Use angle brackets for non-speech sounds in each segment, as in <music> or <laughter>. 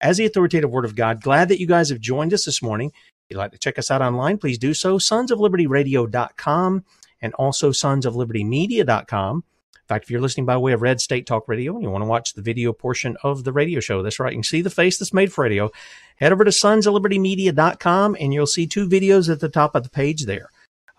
as the authoritative word of God. Glad that you guys have joined us this morning. If you'd like to check us out online, please do so. Sonsoflibertyradio.com and also sonsoflibertymedia.com. In fact, if you're listening by way of Red State Talk Radio and you want to watch the video portion of the radio show, that's right. You can see the face that's made for radio. Head over to sonsoflibertymedia.com and you'll see two videos at the top of the page there.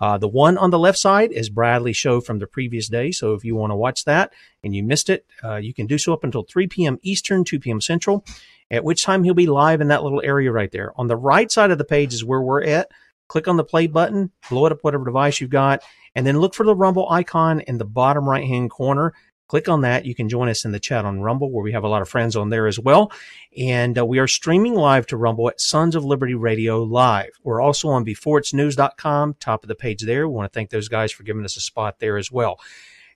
Uh, the one on the left side is Bradley's show from the previous day. So if you want to watch that and you missed it, uh, you can do so up until 3 p.m. Eastern, 2 p.m. Central, at which time he'll be live in that little area right there. On the right side of the page is where we're at. Click on the play button, blow it up whatever device you've got, and then look for the Rumble icon in the bottom right hand corner. Click on that. You can join us in the chat on Rumble, where we have a lot of friends on there as well. And uh, we are streaming live to Rumble at Sons of Liberty Radio Live. We're also on beforeitsnews.com, top of the page there. We want to thank those guys for giving us a spot there as well.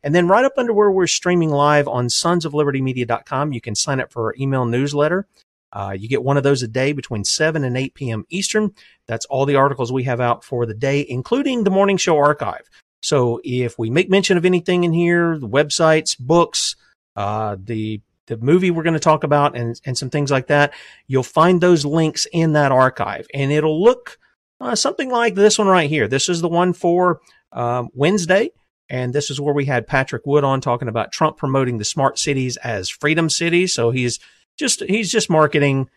And then right up under where we're streaming live on sonsoflibertymedia.com, you can sign up for our email newsletter. Uh, you get one of those a day between 7 and 8 p.m. Eastern. That's all the articles we have out for the day, including the morning show archive. So if we make mention of anything in here, the websites, books, uh, the the movie we're going to talk about, and and some things like that, you'll find those links in that archive, and it'll look uh, something like this one right here. This is the one for um, Wednesday. And this is where we had Patrick Wood on talking about Trump promoting the smart cities as freedom cities. So he's just he's just marketing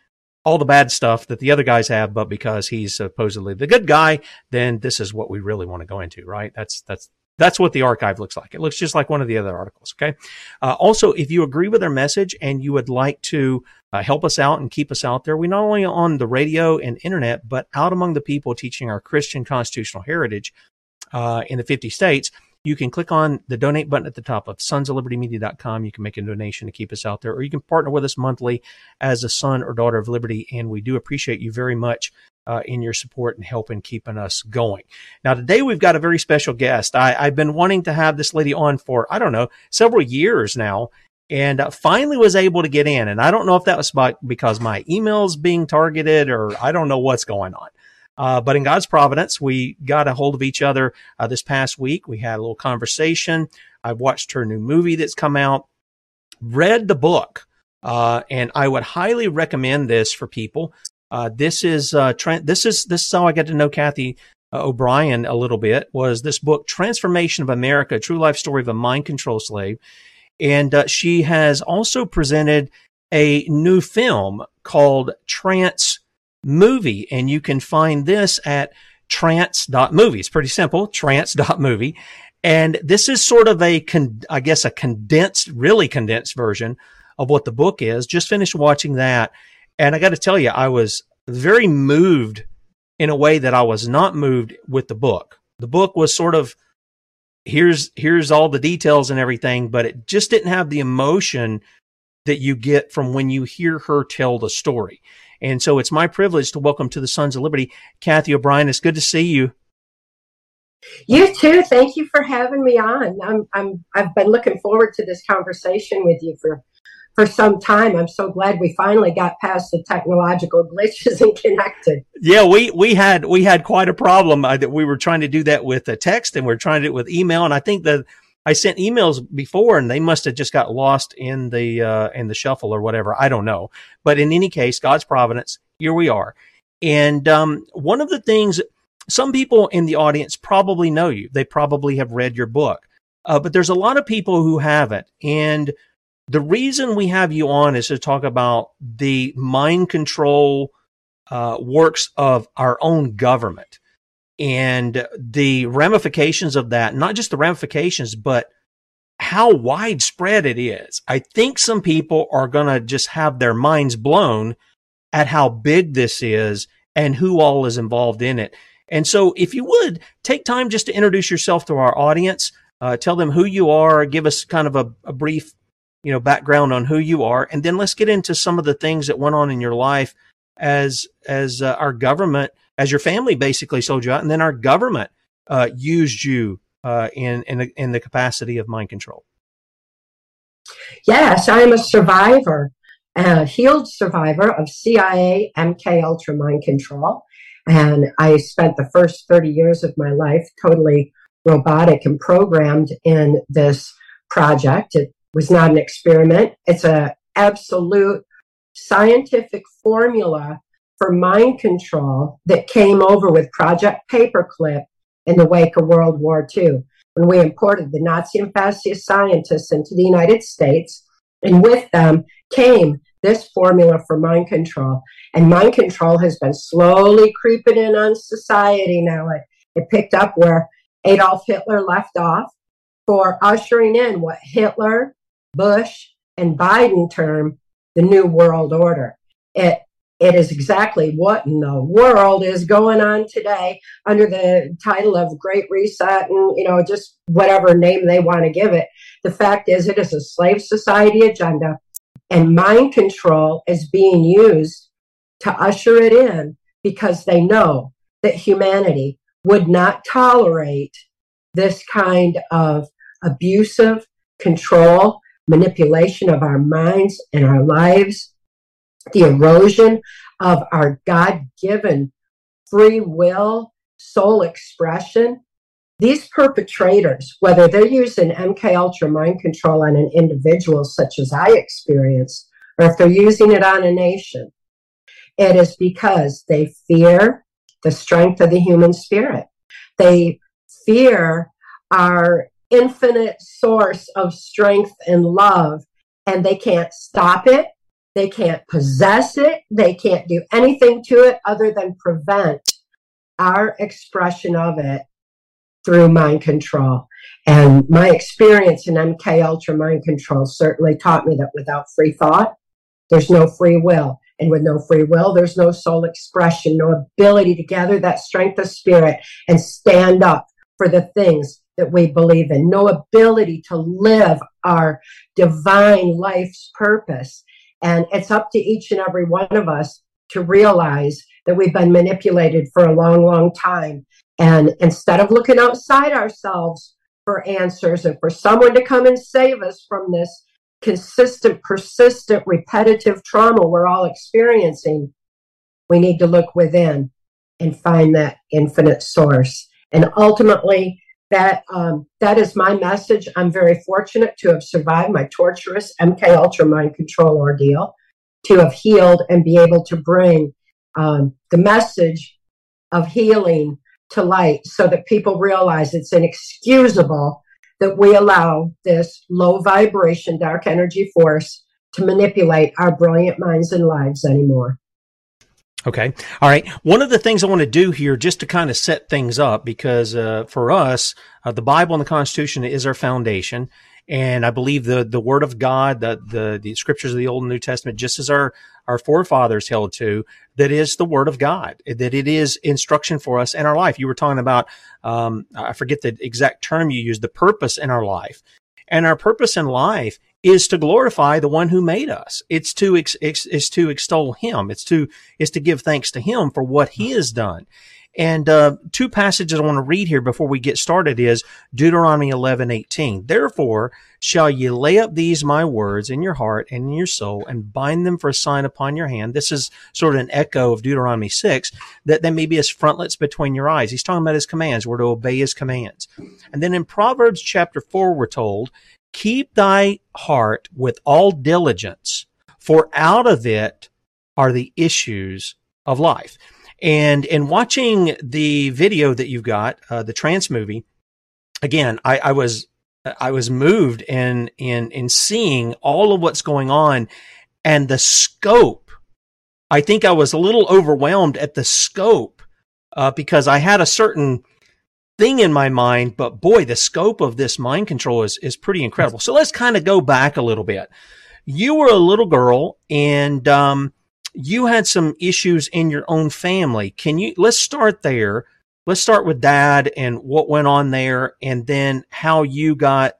all the bad stuff that the other guys have, but because he's supposedly the good guy, then this is what we really want to go into, right? That's that's that's what the archive looks like. It looks just like one of the other articles. Okay. Uh, also, if you agree with our message and you would like to uh, help us out and keep us out there, we not only on the radio and internet, but out among the people teaching our Christian constitutional heritage uh, in the 50 states you can click on the donate button at the top of sonsoflibertymedia.com. You can make a donation to keep us out there, or you can partner with us monthly as a son or daughter of liberty. And we do appreciate you very much uh, in your support and help in keeping us going. Now, today we've got a very special guest. I, have been wanting to have this lady on for, I don't know, several years now. And uh, finally was able to get in. And I don't know if that was by, because my email's being targeted or I don't know what's going on. Uh, but in God's providence, we got a hold of each other uh, this past week. We had a little conversation. I've watched her new movie that's come out, read the book, uh, and I would highly recommend this for people. Uh, this is uh, this is this is how I got to know Cathy uh, O'Brien a little bit. Was this book "Trance Formation of America: True Life Story of a Mind Control Slave"? And she has also presented a new film called Trance movie. And you can find this at trance.movie. It's pretty simple, trance.movie. And this is sort of a, con- I guess, a condensed, really condensed version of what the book is. Just finished watching that. And I got to tell you, I was very moved in a way that I was not moved with the book. The book was sort of, here's, here's all the details and everything, but it just didn't have the emotion that you get from when you hear her tell the story. And so it's my privilege to welcome to the Sons of Liberty, Cathy O'Brien. It's good to see you. You too. Thank you for having me on. I'm, I'm, I've been looking forward to this conversation with you for for some time. I'm so glad we finally got past the technological <laughs> glitches and connected. Yeah, we we had we had quite a problem uh, that we were trying to do that with a text and we are trying to do it with email. And I think that I sent emails before and they must have just got lost in the uh, in the shuffle or whatever. I don't know. But in any case, God's providence, here we are. And um, one of the things some people in the audience probably know you. They probably have read your book. Uh, but there's a lot of people who haven't. And the reason we have you on is to talk about the mind control uh, works of our own government and the ramifications of that, not just the ramifications, but how widespread it is. I think some people are going to just have their minds blown at how big this is and who all is involved in it. And so, if you would take time just to introduce yourself to our audience, uh, tell them who you are, give us kind of a, a, brief, you know, background on who you are, and then let's get into some of the things that went on in your life as as uh, our government, as your family basically sold you out, and then our government uh, used you uh, in in the, in the capacity of mind control. Yes, I am a survivor, a healed survivor of CIA MK Ultra mind control. And I spent the first 30 years of my life totally robotic and programmed in this project. It was not an experiment. It's an absolute scientific formula for mind control that came over with Project Paperclip in the wake of World War II. When we imported the Nazi and fascist scientists into the United States, and with them came this formula for mind control. And mind control has been slowly creeping in on society now. It, it picked up where Adolf Hitler left off for ushering in what Hitler, Bush, and Biden term the New World Order. It it is exactly what in the world is going on today under the title of Great Reset and, you know, just whatever name they want to give it. The fact is, it is a slave society agenda and mind control is being used to usher it in because they know that humanity would not tolerate this kind of abusive control, manipulation of our minds and our lives, the erosion of our God given free will, soul expression, these perpetrators, whether they're using MK Ultra mind control on an individual, such as I experienced, or if they're using it on a nation, it is because they fear the strength of the human spirit. They fear our infinite source of strength and love, and they can't stop it. They can't possess it. They can't do anything to it other than prevent our expression of it through mind control. And my experience in MK Ultra mind control certainly taught me that without free thought, there's no free will. And with no free will, there's no soul expression, no ability to gather that strength of spirit and stand up for the things that we believe in, no ability to live our divine life's purpose. And it's up to each and every one of us to realize that we've been manipulated for a long, long time and instead of looking outside ourselves for answers and for someone to come and save us from this consistent, persistent, repetitive trauma we're all experiencing, we need to look within and find that infinite source. And ultimately, that um, that is my message. I'm very fortunate to have survived my torturous MK Ultra mind control ordeal, to have healed and be able to bring um, the message of healing to light so that people realize it's inexcusable that we allow this low vibration, dark energy force to manipulate our brilliant minds and lives anymore. Okay. All right. One of the things I want to do here, just to kind of set things up, because uh, for us, uh, the Bible and the Constitution is our foundation. And I believe the, the word of God, the, the, the scriptures of the Old and New Testament, just as our, our forefathers held to, that is the word of God, that it is instruction for us in our life. You were talking about, um, I forget the exact term you used, the purpose in our life. And our purpose in life is to glorify the one who made us. It's to, ex, is to extol him. It's to, is to give thanks to him for what he has done. And uh, two passages I want to read here before we get started is Deuteronomy 11, 18. Therefore shall ye lay up these my words in your heart and in your soul and bind them for a sign upon your hand. This is sort of an echo of Deuteronomy 6, that they may be as frontlets between your eyes. He's talking about his commands. We're to obey his commands. And then in Proverbs chapter 4, we're told, keep thy heart with all diligence, for out of it are the issues of life. And in watching the video that you've got, uh, the trance movie, again, I, I was I was moved in in in seeing all of what's going on and the scope. I think I was a little overwhelmed at the scope uh, because I had a certain thing in my mind, but boy, the scope of this mind control is is pretty incredible. So let's kind of go back a little bit. You were a little girl, and um, you had some issues in your own family. Can you, let's start there. Let's start with dad and what went on there and then how you got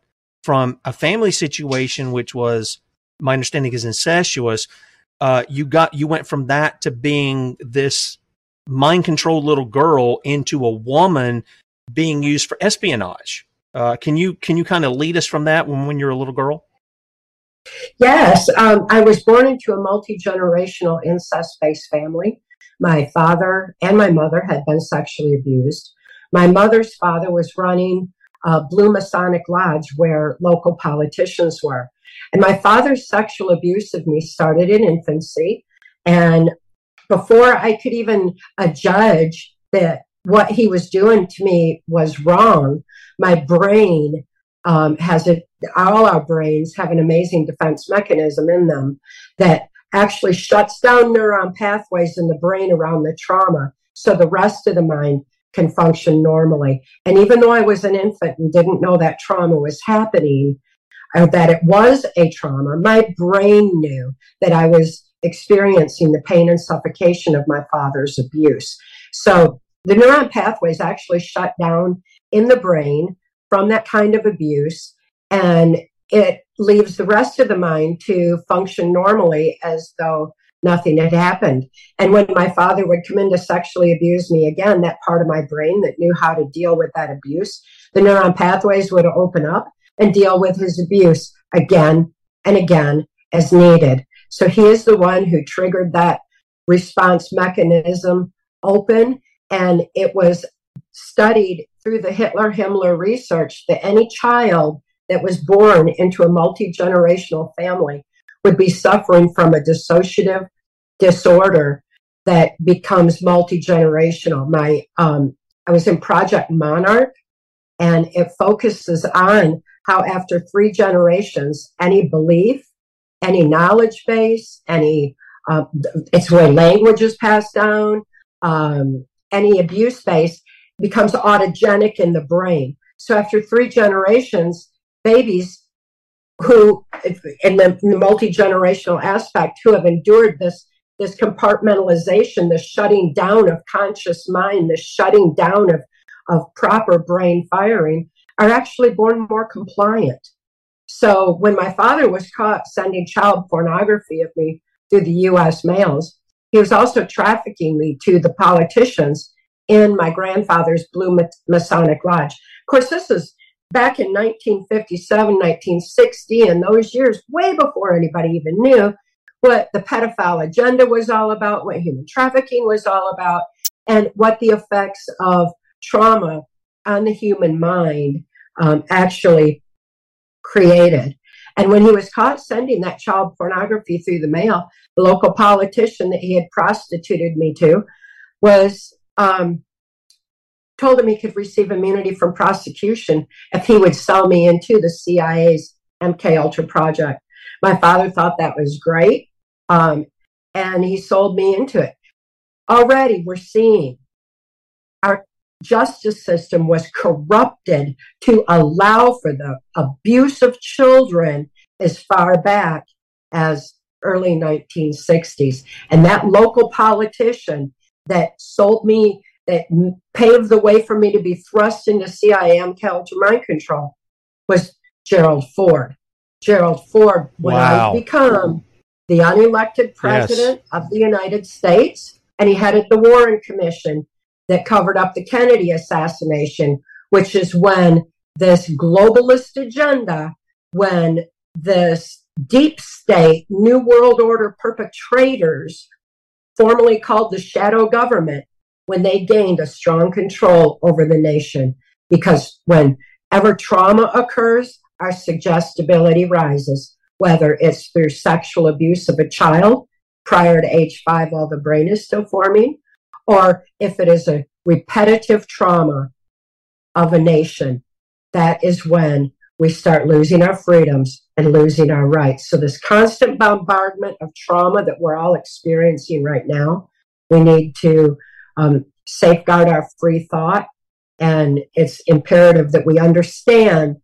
from a family situation, which was my understanding is incestuous. Uh, you got, you went from that to being this mind controlled little girl into a woman being used for espionage. Uh, can you, can you kind of lead us from that when, when you're a little girl? Yes, um, I was born into a multi generational incest based family. My father and my mother had been sexually abused. My mother's father was running a Blue Masonic Lodge where local politicians were. And my father's sexual abuse of me started in infancy. And before I could even uh, judge that what he was doing to me was wrong, my brain um, has a, all our brains have an amazing defense mechanism in them that actually shuts down neuron pathways in the brain around the trauma so the rest of the mind can function normally. And even though I was an infant and didn't know that trauma was happening, or that it was a trauma, my brain knew that I was experiencing the pain and suffocation of my father's abuse. So the neuron pathways actually shut down in the brain from that kind of abuse and it leaves the rest of the mind to function normally as though nothing had happened. And when my father would come in to sexually abuse me again, that part of my brain that knew how to deal with that abuse, the neuron pathways would open up and deal with his abuse again and again as needed. So he is the one who triggered that response mechanism open. And it was studied through the Hitler Himmler research that any child that was born into a multi generational family would be suffering from a dissociative disorder that becomes multi generational. My um, I was in Project Monarch, and it focuses on how after three generations, any belief, any knowledge base, any uh, it's where language is passed down, um, any abuse base becomes autogenic in the brain. So after three generations, babies who, in the, the multi generational aspect, who have endured this this compartmentalization, the shutting down of conscious mind, the shutting down of, of proper brain firing, are actually born more compliant. So when my father was caught sending child pornography of me through the US mails, he was also trafficking me to the politicians in my grandfather's Blue Masonic Lodge. Of course, this is back in 1957, 1960, and those years, way before anybody even knew what the pedophile agenda was all about, what human trafficking was all about, and what the effects of trauma on the human mind um, actually created. And when he was caught sending that child pornography through the mail, the local politician that he had prostituted me to was um, told him he could receive immunity from prosecution if he would sell me into the CIA's MK Ultra project. My father thought that was great, um, and he sold me into it. Already, we're seeing our justice system was corrupted to allow for the abuse of children as far back as early 1960s. And that local politician that sold me that paved the way for me to be thrust into CIA Ultra mind control was Gerald Ford. Gerald Ford went wow. become the unelected president yes. of the United States, and he headed the Warren Commission that covered up the Kennedy assassination, which is when this globalist agenda, when this deep state, New World Order perpetrators, formerly called the shadow government, when they gained a strong control over the nation. Because whenever trauma occurs, our suggestibility rises, whether it's through sexual abuse of a child prior to age five while the brain is still forming, or if it is a repetitive trauma of a nation, that is when we start losing our freedoms and losing our rights. So, this constant bombardment of trauma that we're all experiencing right now, we need to um, safeguard our free thought. And it's imperative that we understand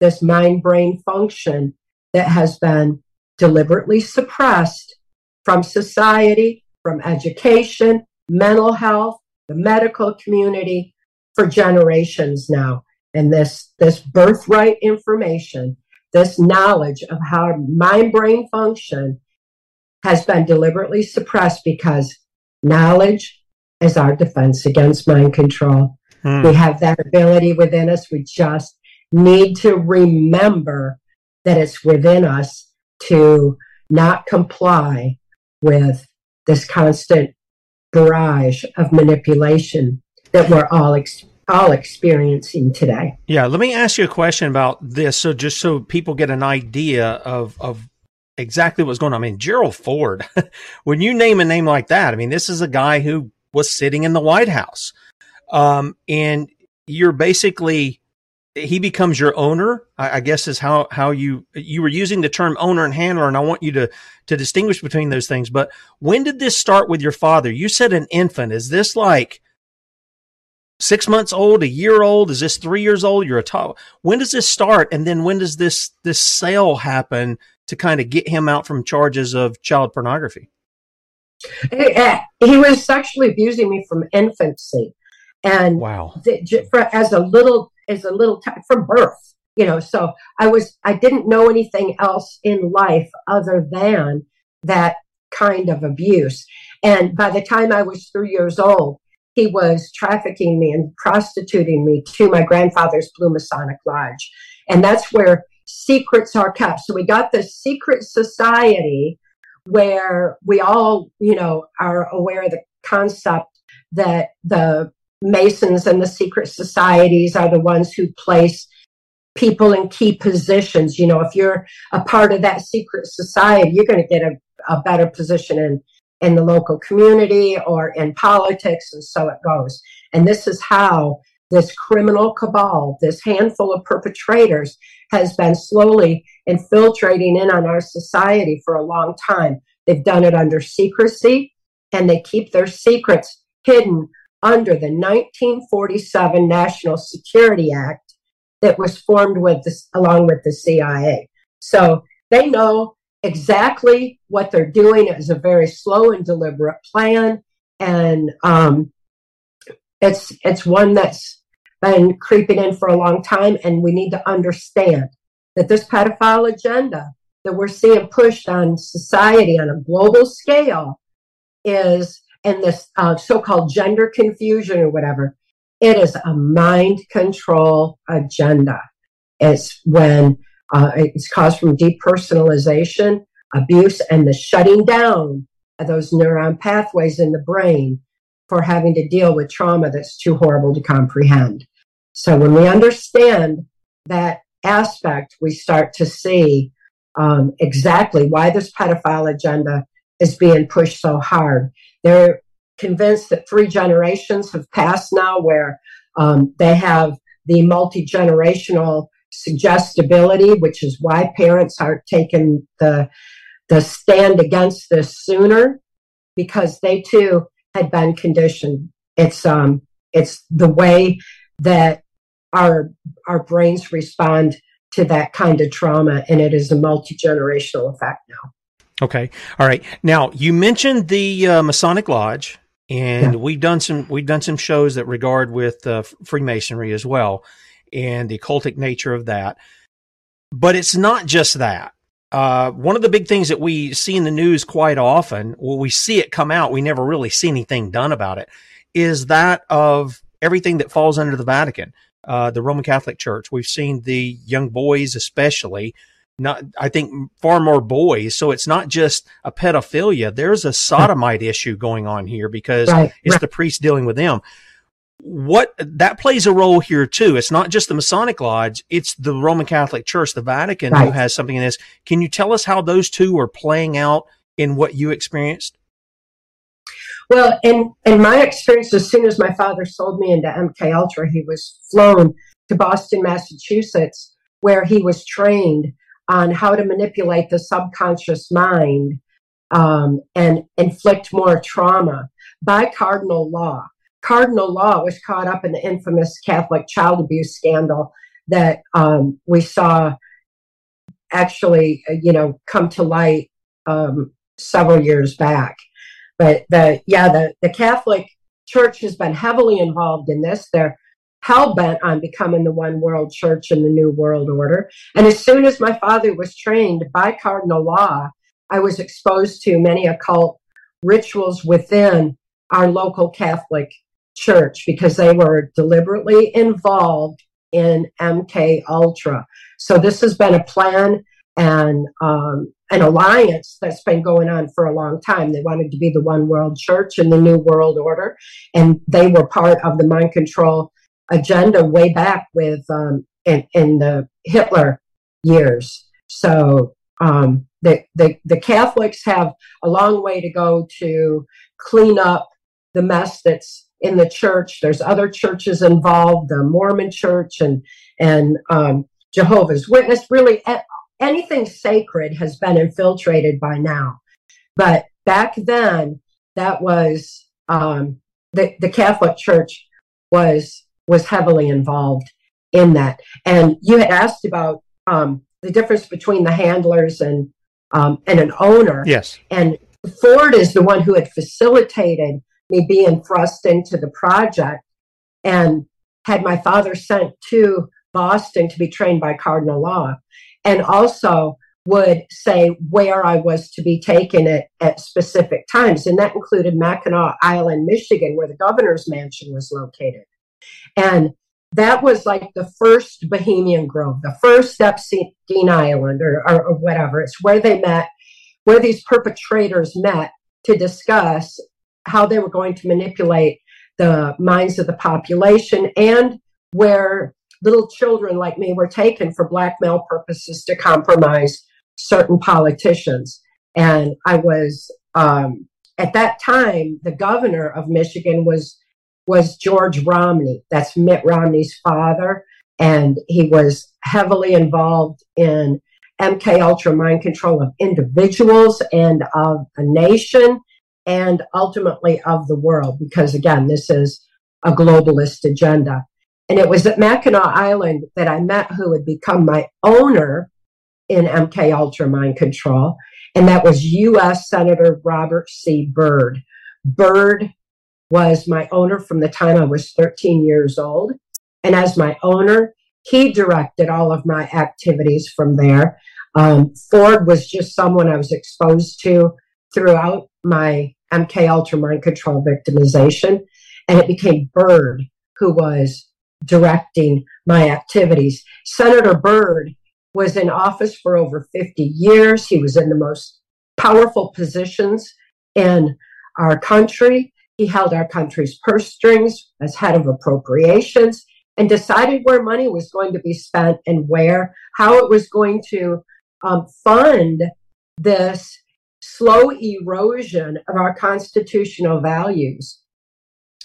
this mind brain function that has been deliberately suppressed from society, from education, mental health, the medical community for generations now. And this, this birthright information, this knowledge of how mind brain function has been deliberately suppressed because knowledge is our defense against mind control. Hmm. We have that ability within us. We just need to remember that it's within us to not comply with this constant barrage of manipulation that we're all ex- all experiencing today. Yeah, let me ask you a question about this. So just so people get an idea of of exactly what's going on. I mean, Gerald Ford, <laughs> when you name a name like that, I mean, this is a guy who was sitting in the White House. Um, and you're basically he becomes your owner. I, I, guess is how how you you were using the term owner and handler, and I want you to to distinguish between those things. But when did this start with your father? You said an infant. Is this like six months old, a year old? Is this three years old? You're a top. When does this start, and then when does this this sale happen to kind of get him out from charges of child pornography? Eh, he was sexually abusing me from infancy, and wow, the, for, as a little as a little t- from birth you know so i was i didn't know anything else in life other than that kind of abuse. And by the time i was three years old he was trafficking me and prostituting me to my grandfather's blue masonic lodge. And that's where secrets are kept. So we got this secret society where we all you know are aware of the concept that the Masons and the secret societies are the ones who place people in key positions. You know, if you're a part of that secret society, you're going to get a, a better position in, in the local community or in politics, and so it goes. And this is how this criminal cabal, this handful of perpetrators, has been slowly infiltrating in on our society for a long time. They've done it under secrecy and they keep their secrets hidden under the 1947 National Security Act that was formed with this, along with the CIA. So they know exactly what they're doing. It was a very slow and deliberate plan, and um, it's it's one that's been creeping in for a long time. And we need to understand that this pedophile agenda that we're seeing pushed on society on a global scale is and this uh, so-called gender confusion or whatever it is a mind control agenda. It's when uh, it's caused from depersonalization abuse and the shutting down of those neuron pathways in the brain for having to deal with trauma that's too horrible to comprehend. So when we understand that aspect we start to see um, exactly why this pedophile agenda is being pushed so hard they're convinced that three generations have passed now where um, they have the multi generational suggestibility, which is why parents aren't taking the the stand against this sooner because they too had been conditioned. It's um it's the way that our our brains respond to that kind of trauma and it is a multi generational effect now. Okay. All right. Now you mentioned the uh, Masonic Lodge, and yeah. we've done some we've done some shows that regard with uh, Freemasonry as well, and the occultic nature of that. But it's not just that. uh, one of the big things that we see in the news quite often, well, we see it come out, we never really see anything done about it, is that of everything that falls under the Vatican, uh, the Roman Catholic Church. We've seen the young boys, especially, not, I think far more boys. So it's not just a pedophilia. There's a sodomite issue going on here because right, it's right. the priest dealing with them what that plays a role here too. It's not just the Masonic Lodge; it's the Roman Catholic Church, the Vatican, right. who has something in this. Can you tell us how those two are playing out in what you experienced? Well, in in my experience, as soon as my father sold me into MK Ultra, he was flown to Boston, Massachusetts, where he was trained on how to manipulate the subconscious mind um, and inflict more trauma by cardinal law. Cardinal Law was caught up in the infamous Catholic child abuse scandal that um, we saw actually, uh, you know, come to light um, several years back. But the yeah, the the Catholic Church has been heavily involved in this. They're hell bent on becoming the one world church in the new world order. And as soon as my father was trained by cardinal law, I was exposed to many occult rituals within our local Catholic church because they were deliberately involved in MK Ultra. So this has been a plan and um, an alliance that's been going on for a long time. They wanted to be the one world church in the new world order, and they were part of the mind control agenda way back with um, in, in the Hitler years. So um, the, the the Catholics have a long way to go to clean up the mess that's in the church. There's other churches involved, the Mormon Church and and um, Jehovah's Witness. Really, anything sacred has been infiltrated by now. But back then, that was um, the the Catholic Church was was heavily involved in that. And you had asked about um, the difference between the handlers and um, and an owner. Yes. And Ford is the one who had facilitated me being thrust into the project and had my father sent to Boston to be trained by Cardinal Law and also would say where I was to be taken at, at specific times. And that included Mackinac Island, Michigan, where the governor's mansion was located. And that was like the first Bohemian Grove, the first Epstein Island or, or, or whatever. It's where they met, where these perpetrators met to discuss how they were going to manipulate the minds of the population and where little children like me were taken for blackmail purposes to compromise certain politicians. And I was, um, at that time, the governor of Michigan was was George Romney. That's Mitt Romney's father, and he was heavily involved in MK Ultra mind control of individuals and of a nation and ultimately of the world, because again, this is a globalist agenda. And it was at Mackinac Island that I met who would become my owner in MK Ultra Mind Control, and that was U.S. Senator Robert C. Byrd. Byrd was my owner from the time I was 13 years old. And as my owner, he directed all of my activities from there. Um, Ford was just someone I was exposed to throughout my MK Ultra mind control victimization. And it became Byrd who was directing my activities. Senator Byrd was in office for over 50 years. He was in the most powerful positions in our country. He held our country's purse strings as head of appropriations and decided where money was going to be spent and where, how it was going to um, fund this slow erosion of our constitutional values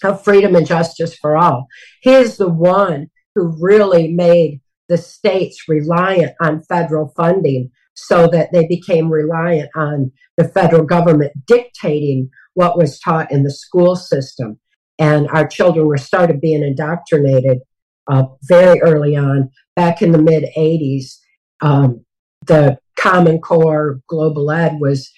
of freedom and justice for all. He is the one who really made the states reliant on federal funding so that they became reliant on the federal government dictating what was taught in the school system. And our children were started being indoctrinated uh, very early on, back in the mid 80s. Um, the Common Core Global Ed was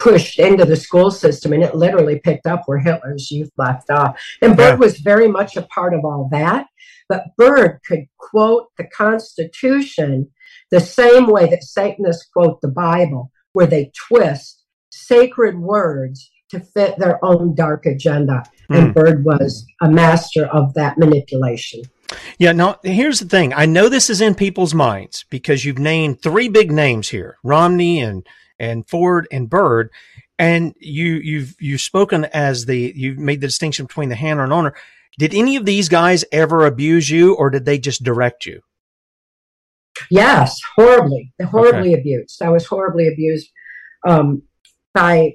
pushed into the school system and it literally picked up where Hitler's youth left off. And Byrd yeah. was very much a part of all that. But Byrd could quote the Constitution the same way that Satanists quote the Bible, where they twist sacred words to fit their own dark agenda. And hmm. Byrd was a master of that manipulation. Yeah, now here's the thing. I know this is in people's minds because you've named three big names here Romney and and Ford and Byrd. And you you've you've spoken as the you've made the distinction between the handler and owner. Did any of these guys ever abuse you or did they just direct you? Yes, horribly, horribly okay. abused. I was horribly abused um, by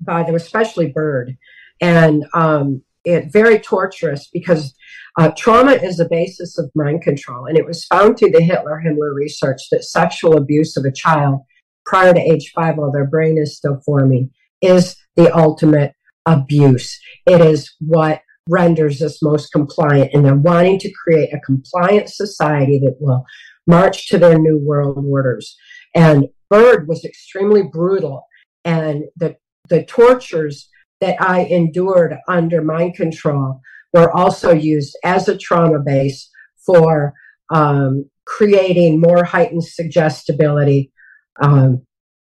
by them, especially Byrd, and um, it very torturous because uh, trauma is the basis of mind control, and it was found through the Hitler Himmler research that sexual abuse of a child prior to age five, while their brain is still forming, is the ultimate abuse. It is what renders us most compliant, and they're wanting to create a compliant society that will march to their new world orders. And Byrd was extremely brutal, and the the tortures that I endured under mind control were also used as a trauma base for um, creating more heightened suggestibility um,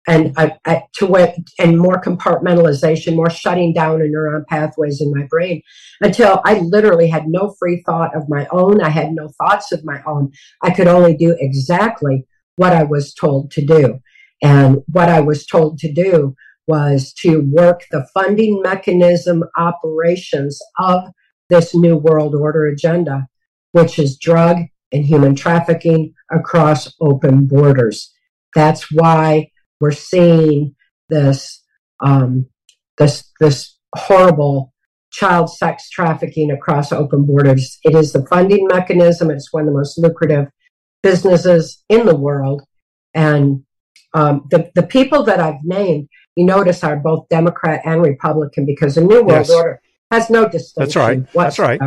and uh, uh, to what and more compartmentalization, more shutting down of neuron pathways in my brain until I literally had no free thought of my own. I had no thoughts of my own. I could only do exactly what I was told to do. And what I was told to do was to work the funding mechanism operations of this New World Order agenda, which is drug and human trafficking across open borders. That's why we're seeing this um, this this horrible child sex trafficking across open borders. It is the funding mechanism. It's one of the most lucrative businesses in the world, and um, the the people that I've named, you notice, are both Democrat and Republican because the New World yes. Order has no distinction. That's right. That's right.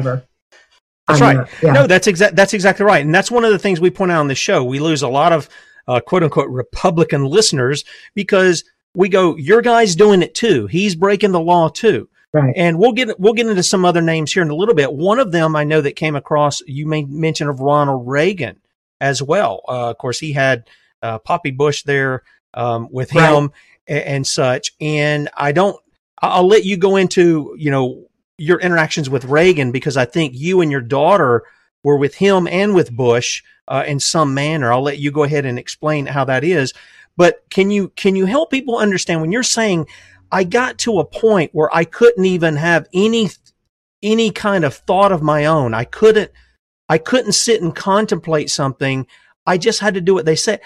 That's right. yeah. No, that's exactly that's exactly right, and that's one of the things we point out on the show. We lose a lot of uh, quote unquote Republican listeners because we go, your guy's doing it too. He's breaking the law too. Right. And we'll get we'll get into some other names here in a little bit. One of them I know that came across. You made mention of Ronald Reagan as well. Uh, of course, he had uh, Poppy Bush there um, with him right. and, and such. And I don't. I'll let you go into you know your interactions with Reagan because I think you and your daughter were with him and with Bush uh, in some manner. I'll let you go ahead and explain how that is. But can you can you help people understand when you're saying I got to a point where I couldn't even have any any kind of thought of my own. I couldn't I couldn't sit and contemplate something. I just had to do what they said.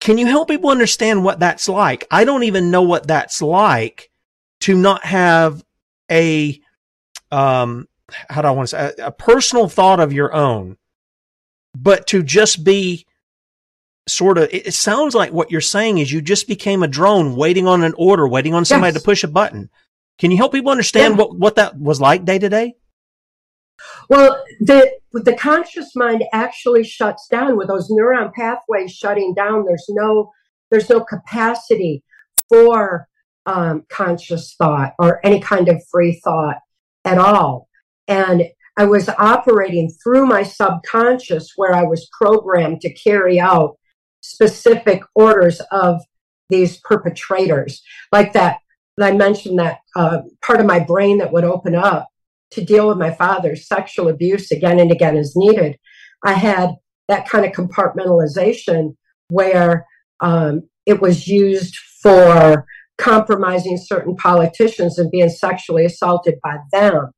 Can you help people understand what that's like? I don't even know what that's like to not have a um how do I want to say a, a personal thought of your own but to just be sort of it sounds like what you're saying is you just became a drone waiting on an order waiting on somebody yes. to push a button can you help people understand yeah. what, what that was like day to day well the the conscious mind actually shuts down with those neuron pathways shutting down there's no there's no capacity for um, conscious thought or any kind of free thought at all and I was operating through my subconscious where I was programmed to carry out specific orders of these perpetrators. Like that, I mentioned that uh, part of my brain that would open up to deal with my father's sexual abuse again and again as needed. I had that kind of compartmentalization where um, it was used for compromising certain politicians and being sexually assaulted by them.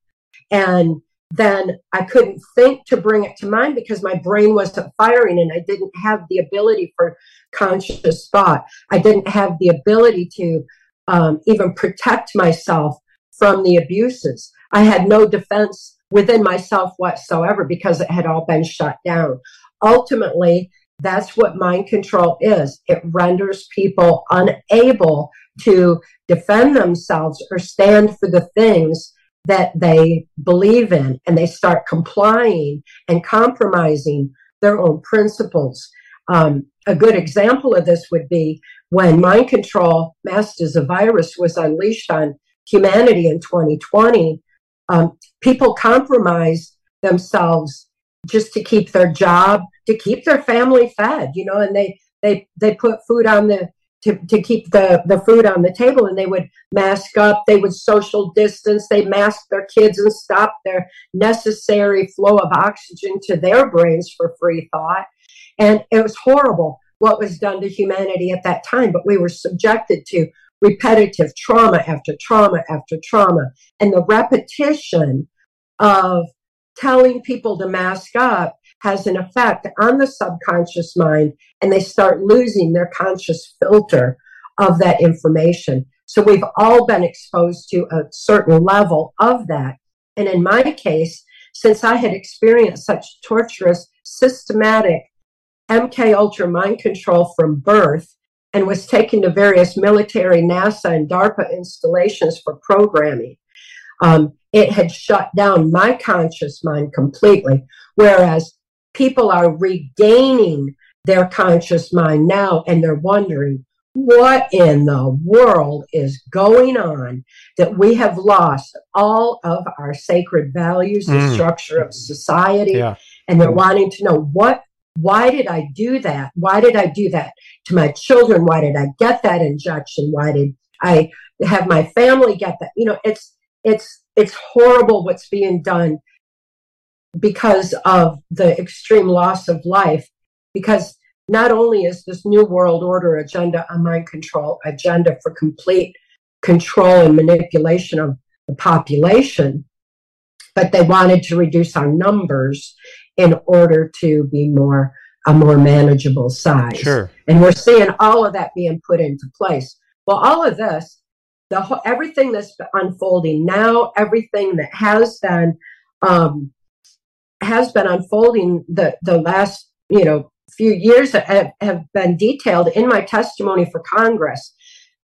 And then I couldn't think to bring it to mind because my brain wasn't firing and I didn't have the ability for conscious thought. I didn't have the ability to um, even protect myself from the abuses. I had no defense within myself whatsoever because it had all been shut down. Ultimately, that's what mind control is. It renders people unable to defend themselves or stand for the things that they believe in and they start complying and compromising their own principles. Um, a good example of this would be when mind control, masked as a virus, was unleashed on humanity in 2020. Um, people compromised themselves just to keep their job, to keep their family fed, you know, and they they they put food on the to, to keep the, the food on the table and they would mask up, they would social distance, they mask their kids and stop their necessary flow of oxygen to their brains for free thought. And it was horrible what was done to humanity at that time, but we were subjected to repetitive trauma after trauma after trauma. And the repetition of telling people to mask up has an effect on the subconscious mind and they start losing their conscious filter of that information. So we've all been exposed to a certain level of that. And in my case, since I had experienced such torturous, systematic MK Ultra mind control from birth and was taken to various military, NASA, and DARPA installations for programming. Um, it had shut down my conscious mind completely. Whereas people are regaining their conscious mind now and they're wondering, what in the world is going on that we have lost all of our sacred values, the mm. structure of society? Yeah. And they're wanting to know what why did I do that? Why did I do that to my children? Why did I get that injection? Why did I have my family get that? You know, it's it's it's horrible what's being done because of the extreme loss of life. Because not only is this new world order agenda a mind control agenda for complete control and manipulation of the population, but they wanted to reduce our numbers in order to be more a more manageable size. Sure. And we're seeing all of that being put into place. Well, all of this, the whole, everything that's unfolding now, everything that has been um, has been unfolding the the last you know few years have, have been detailed in my testimony for Congress.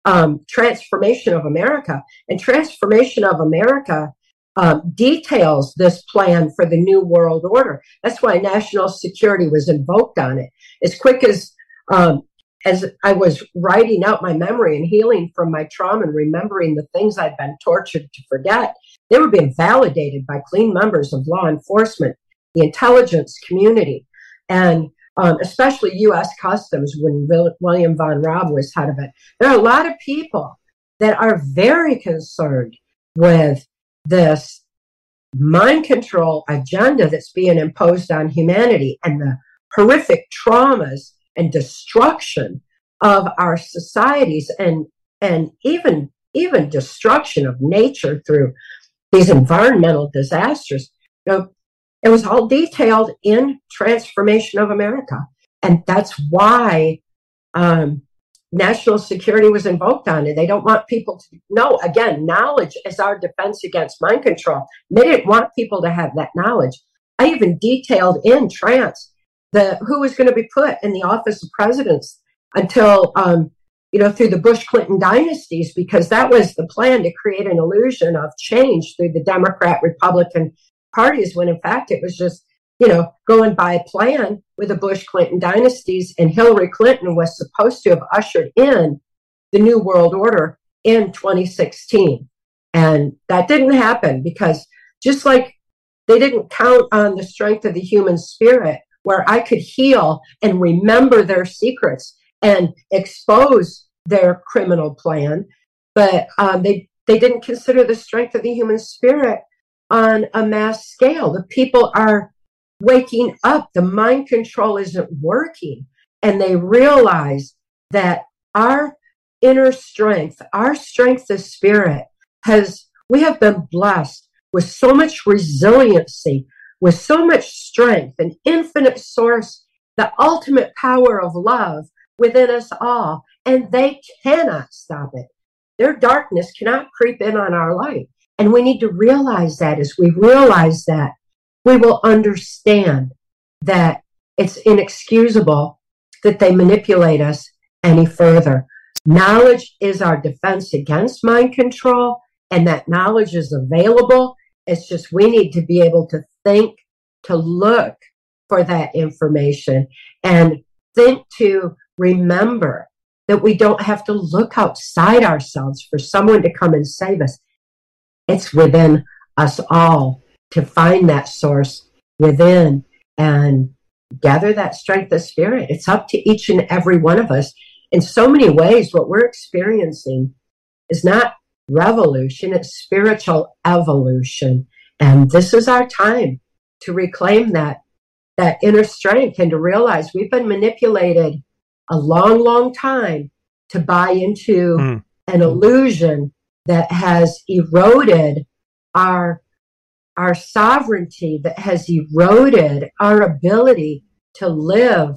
Um, Trance Formation of America and Trance Formation of America um, details this plan for the new world order. That's why national security was invoked on it. As quick as um, as I was writing out my memory and healing from my trauma and remembering the things I'd been tortured to forget, they were being validated by clean members of law enforcement, the intelligence community, and um, especially U.S. Customs when William Von Raab was head of it. There are a lot of people that are very concerned with this mind control agenda that's being imposed on humanity and the horrific traumas and destruction of our societies and and even even destruction of nature through these environmental disasters you know it was all detailed in Trance Formation of America and that's why um, national security was invoked on it. They don't want people to know. Again, knowledge is our defense against mind control. They didn't want people to have that knowledge. I even detailed in trance the who was going to be put in the office of presidents until um, you know through the Bush Clinton dynasties because that was the plan to create an illusion of change through the Democrat Republican parties when in fact it was just you know, going by plan with the Bush Clinton dynasties, and Hillary Clinton was supposed to have ushered in the New World Order in 2016. And that didn't happen because just like they didn't count on the strength of the human spirit, where I could heal and remember their secrets and expose their criminal plan, but um, they they didn't consider the strength of the human spirit on a mass scale. The people are waking up. The mind control isn't working. And they realize that our inner strength, our strength of spirit has, we have been blessed with so much resiliency, with so much strength, an infinite source, the ultimate power of love within us all. And they cannot stop it. Their darkness cannot creep in on our light. And we need to realize that as we realize that, we will understand that it's inexcusable that they manipulate us any further. Knowledge is our defense against mind control, and that knowledge is available. It's just we need to be able to think, to look for that information, and think to remember that we don't have to look outside ourselves for someone to come and save us. It's within us all to find that source within and gather that strength of spirit. It's up to each and every one of us. In so many ways, what we're experiencing is not revolution, it's spiritual evolution. And this is our time to reclaim that, that inner strength and to realize we've been manipulated a long, long time to buy into mm. an illusion that has eroded our our sovereignty that has eroded our ability to live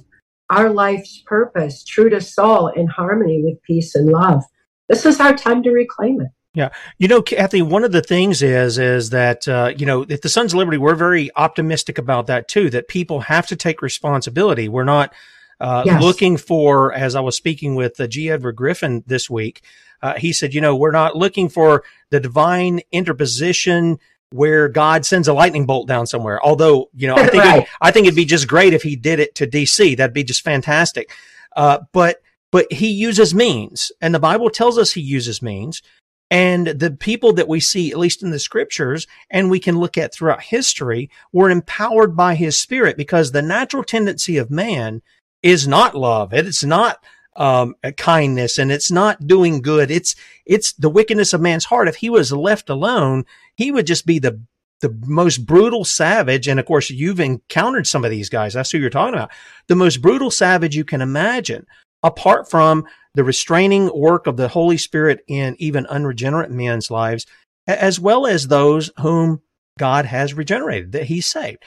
our life's purpose true to soul in harmony with peace and love. This is our time to reclaim it. Yeah, you know, Cathy. One of the things is is that uh, you know, at the Sons of Liberty, we're very optimistic about that too. That people have to take responsibility. We're not uh, yes. looking for, as I was speaking with uh, G. Edward Griffin this week. Uh, he said, you know, we're not looking for the divine interposition where God sends a lightning bolt down somewhere. Although, you know, I think right. it, I think it'd be just great if he did it to DC. That'd be just fantastic. Uh, but but he uses means, and the Bible tells us he uses means. And the people that we see, at least in the scriptures, and we can look at throughout history, were empowered by his spirit because the natural tendency of man is not love. It's not um, kindness and it's not doing good. It's, it's the wickedness of man's heart. If he was left alone, he would just be the, the most brutal savage. And of course, you've encountered some of these guys. That's who you're talking about. The most brutal savage you can imagine, apart from the restraining work of the Holy Spirit in even unregenerate men's lives, as well as those whom God has regenerated, that He saved.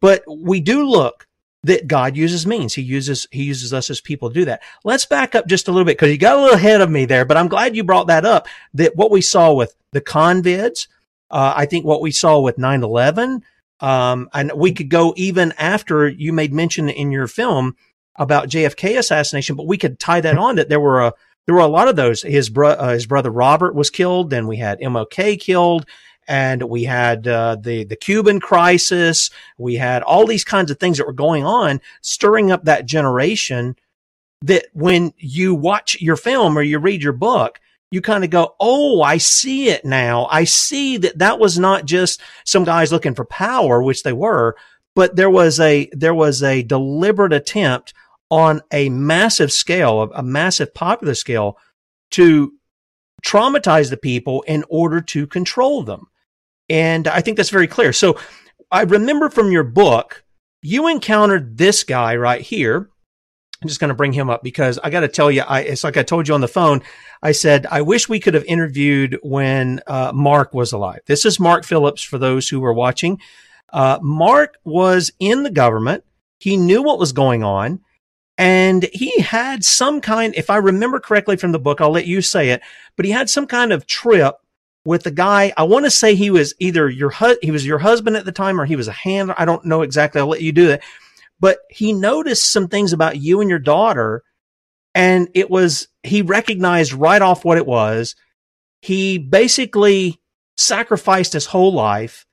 But we do look that God uses means. He uses, he uses us as people to do that. Let's back up just a little bit because you got a little ahead of me there, but I'm glad you brought that up that what we saw with the convids, uh, I think what we saw with 9-11, um, and we could go even after you made mention in your film about JFK assassination, but we could tie that on that there were a, there were a lot of those. His bro, uh, his brother Robert was killed. Then we had MLK killed and we had uh, the the Cuban crisis. We had all these kinds of things that were going on, stirring up that generation. That when you watch your film or you read your book, you kind of go, "Oh, I see it now. I see that that was not just some guys looking for power, which they were, but there was a there was a deliberate attempt on a massive scale, a, a massive popular scale, to traumatize the people in order to control them. And I think that's very clear. So I remember from your book, you encountered this guy right here. I'm just going to bring him up because I got to tell you, I, it's like I told you on the phone. I said, I wish we could have interviewed when uh, Mark was alive. This is Mark Phillips for those who were watching. Uh, Mark was in the government. He knew what was going on. And he had some kind, if I remember correctly from the book, I'll let you say it, but he had some kind of trip with the guy. I want to say he was either your hu- he was your husband at the time or he was a handler. I don't know exactly. I'll let you do that. But he noticed some things about you and your daughter, and it was he recognized right off what it was. He basically sacrificed his whole life,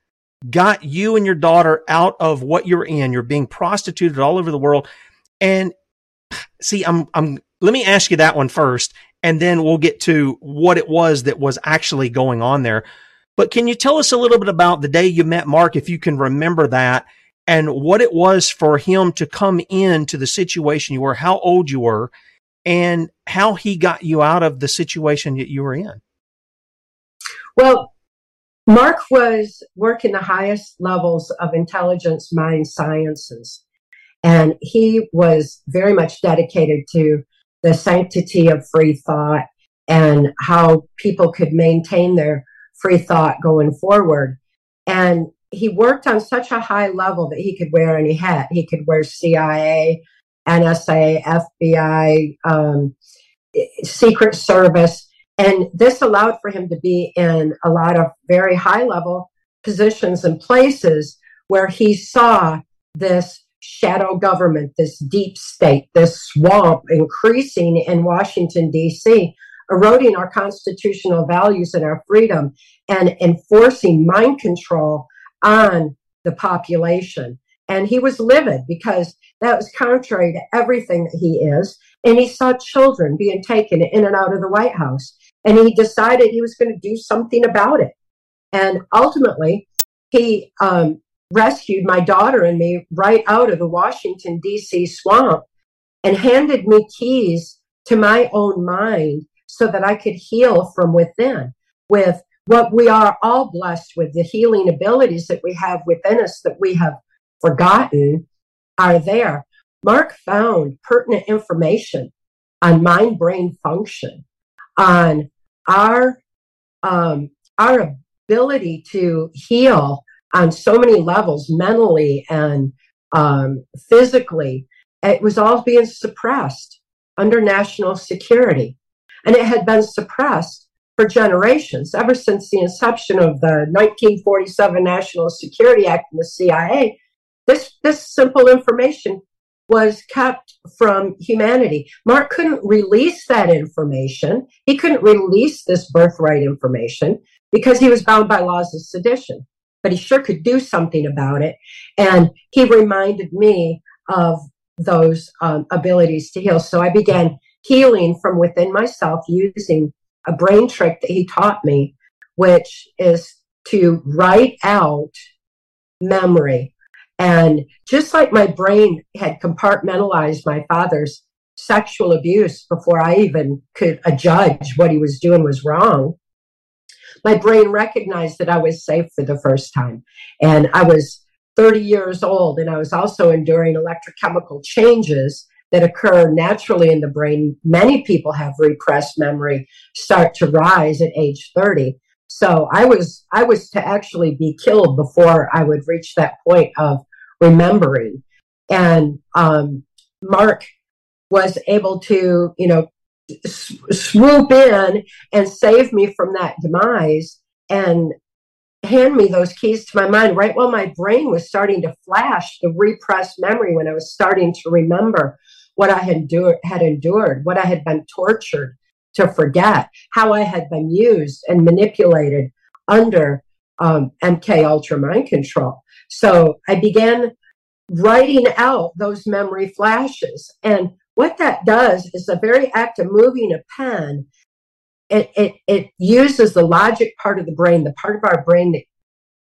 got you and your daughter out of what you're in. You're being prostituted all over the world, and <sighs> see, I'm I'm. Let me ask you that one first, and then we'll get to what it was that was actually going on there. But can you tell us a little bit about the day you met Mark, if you can remember that, and what it was for him to come into the situation you were, how old you were, and how he got you out of the situation that you were in? Well, Mark was working the highest levels of intelligence mind sciences. And he was very much dedicated to the sanctity of free thought and how people could maintain their free thought going forward. And he worked on such a high level that he could wear any hat. He could wear CIA, NSA, FBI, um, Secret Service. And this allowed for him to be in a lot of very high level positions and places where he saw this shadow government, this deep state, this swamp increasing in Washington, D.C., eroding our constitutional values and our freedom and enforcing mind control on the population. And he was livid because that was contrary to everything that he is. And he saw children being taken in and out of the White House. And he decided he was going to do something about it. And ultimately, he um, rescued my daughter and me right out of the Washington, D.C. swamp and handed me keys to my own mind so that I could heal from within with what we are all blessed with the healing abilities that we have within us that we have forgotten are there. Mark found pertinent information on mind brain function, on our um, our ability to heal on so many levels, mentally and um, physically. It was all being suppressed under national security. And it had been suppressed for generations, ever since the inception of the 1947 National Security Act and the CIA. This, this simple information was kept from humanity. Mark couldn't release that information. He couldn't release this birthright information because he was bound by laws of sedition. But he sure could do something about it. And he reminded me of those um, abilities to heal. So I began healing from within myself using a brain trick that he taught me, which is to write out memory. And just like my brain had compartmentalized my father's sexual abuse before I even could judge what he was doing was wrong, my brain recognized that I was safe for the first time. And I was 30 years old, and I was also enduring electrochemical changes that occur naturally in the brain. Many people have repressed memory start to rise at age 30. So I was I was to actually be killed before I would reach that point of remembering. And um, Mark was able to, you know, swoop in and save me from that demise and hand me those keys to my mind right while my brain was starting to flash the repressed memory when I was starting to remember what I had, endured, had endured, what I had been tortured to forget, how I had been used and manipulated under um, MK Ultra mind control. So I began writing out those memory flashes. And what that does is the very act of moving a pen, it, it, it uses the logic part of the brain, the part of our brain that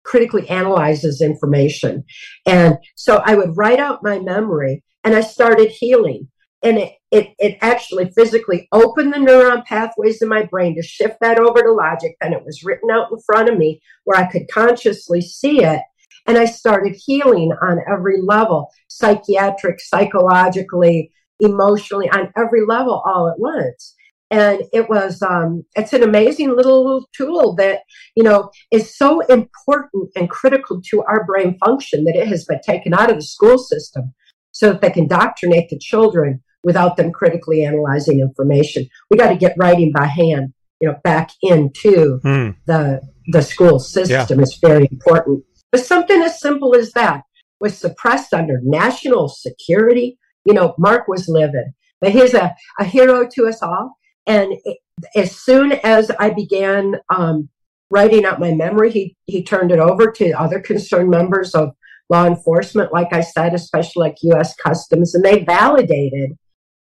critically analyzes information. And so I would write out my memory and I started healing. And it, it, it actually physically opened the neuron pathways in my brain to shift that over to logic. And it was written out in front of me where I could consciously see it. And I started healing on every level psychiatric, psychologically, emotionally, on every level all at once and it was um, it's an amazing little tool that you know is so important and critical to our brain function that it has been taken out of the school system so that they can indoctrinate the children without them critically analyzing information we got to get writing by hand you know back into hmm. the the school system yeah. is very important but something as simple as that was suppressed under national security you know mark was livid but he's a, a hero to us all and it, as soon as I began um, writing out my memory, he, he turned it over to other concerned members of law enforcement, like I said, especially like U.S. Customs, and they validated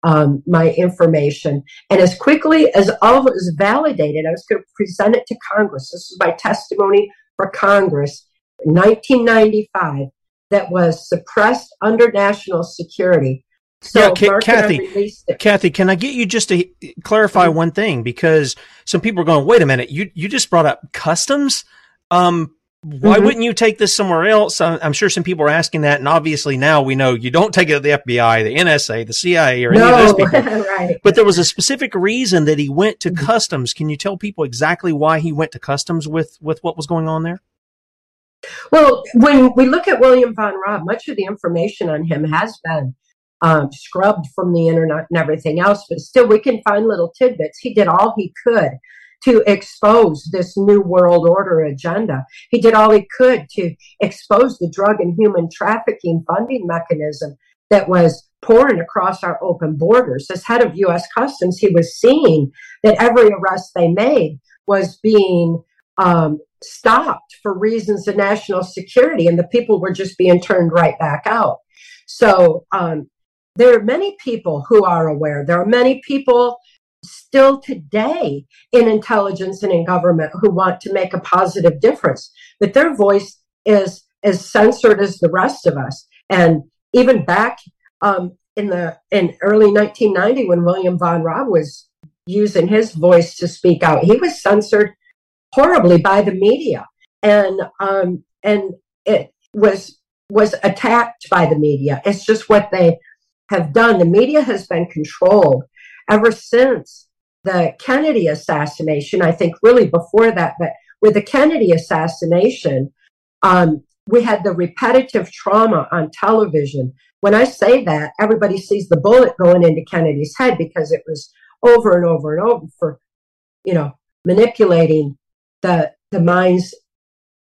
um, my information. And as quickly as all of it was validated, I was going to present it to Congress. This is my testimony for Congress in 1995 that was suppressed under national security. So yeah, Cathy, Cathy, can I get you just to clarify mm-hmm. one thing? Because some people are going, wait a minute, you, you just brought up customs. Um, why mm-hmm. wouldn't you take this somewhere else? I'm sure some people are asking that. And obviously now we know you don't take it to the FBI, the NSA, the CIA, or no, any of those people. <laughs> right. But there was a specific reason that he went to mm-hmm. customs. Can you tell people exactly why he went to customs with, with what was going on there? Well, when we look at William von Raab, much of the information on him has been um, scrubbed from the internet and everything else, but still we can find little tidbits. He did all he could to expose this new world order agenda. He did all he could to expose the drug and human trafficking funding mechanism that was pouring across our open borders. As head of U.S. Customs, he was seeing that every arrest they made was being um, stopped for reasons of national security, and the people were just being turned right back out. So um, there are many people who are aware. There are many people still today in intelligence and in government who want to make a positive difference, but their voice is as censored as the rest of us. And even back um, in the in early 1990, when William von Raab was using his voice to speak out, he was censored horribly by the media, and um, and it was was attacked by the media. It's just what they have done. The media has been controlled ever since the Kennedy assassination. I think really before that, but with the Kennedy assassination, um, we had the repetitive trauma on television. When I say that, everybody sees the bullet going into Kennedy's head because it was over and over and over for, you know, manipulating the the minds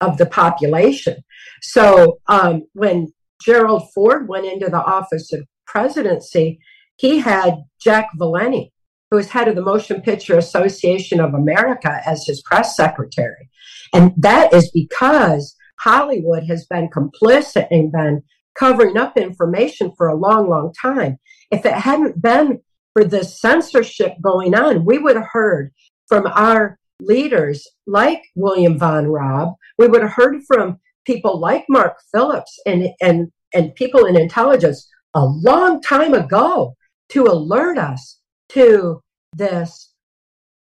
of the population. So um, when Gerald Ford went into the office of presidency, he had Jack Valenti, who was head of the Motion Picture Association of America, as his press secretary. And that is because Hollywood has been complicit and been covering up information for a long, long time. If it hadn't been for the censorship going on, we would have heard from our leaders like William von Raab. We would have heard from people like Mark Phillips and, and, and people in intelligence a long time ago to alert us to this,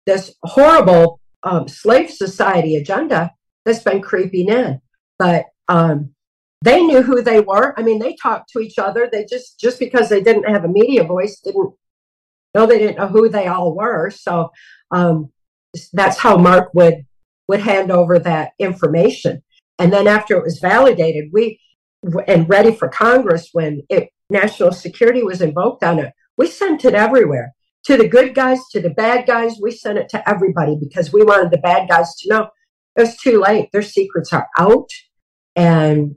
this horrible um, slave society agenda that's been creeping in but um, they knew who they were. I mean, they talked to each other. They just just because they didn't have a media voice didn't know they didn't know who they all were. So um, that's how Mark would would hand over that information. And then after it was validated, we and ready for Congress when it national security was invoked on it, we sent it everywhere to the good guys, to the bad guys. We sent it to everybody because we wanted the bad guys to know it was too late. Their secrets are out. And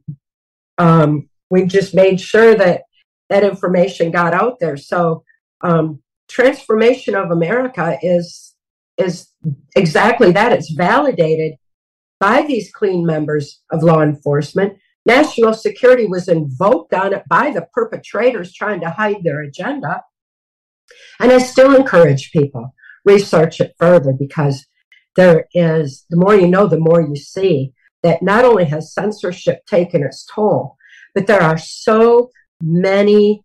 um, we just made sure that that information got out there. So um, Trance Formation of America is is exactly that. It's validated by these clean members of law enforcement. National security was invoked on it by the perpetrators trying to hide their agenda. And I still encourage people research it further because there is the more you know, the more you see that not only has censorship taken its toll, but there are so many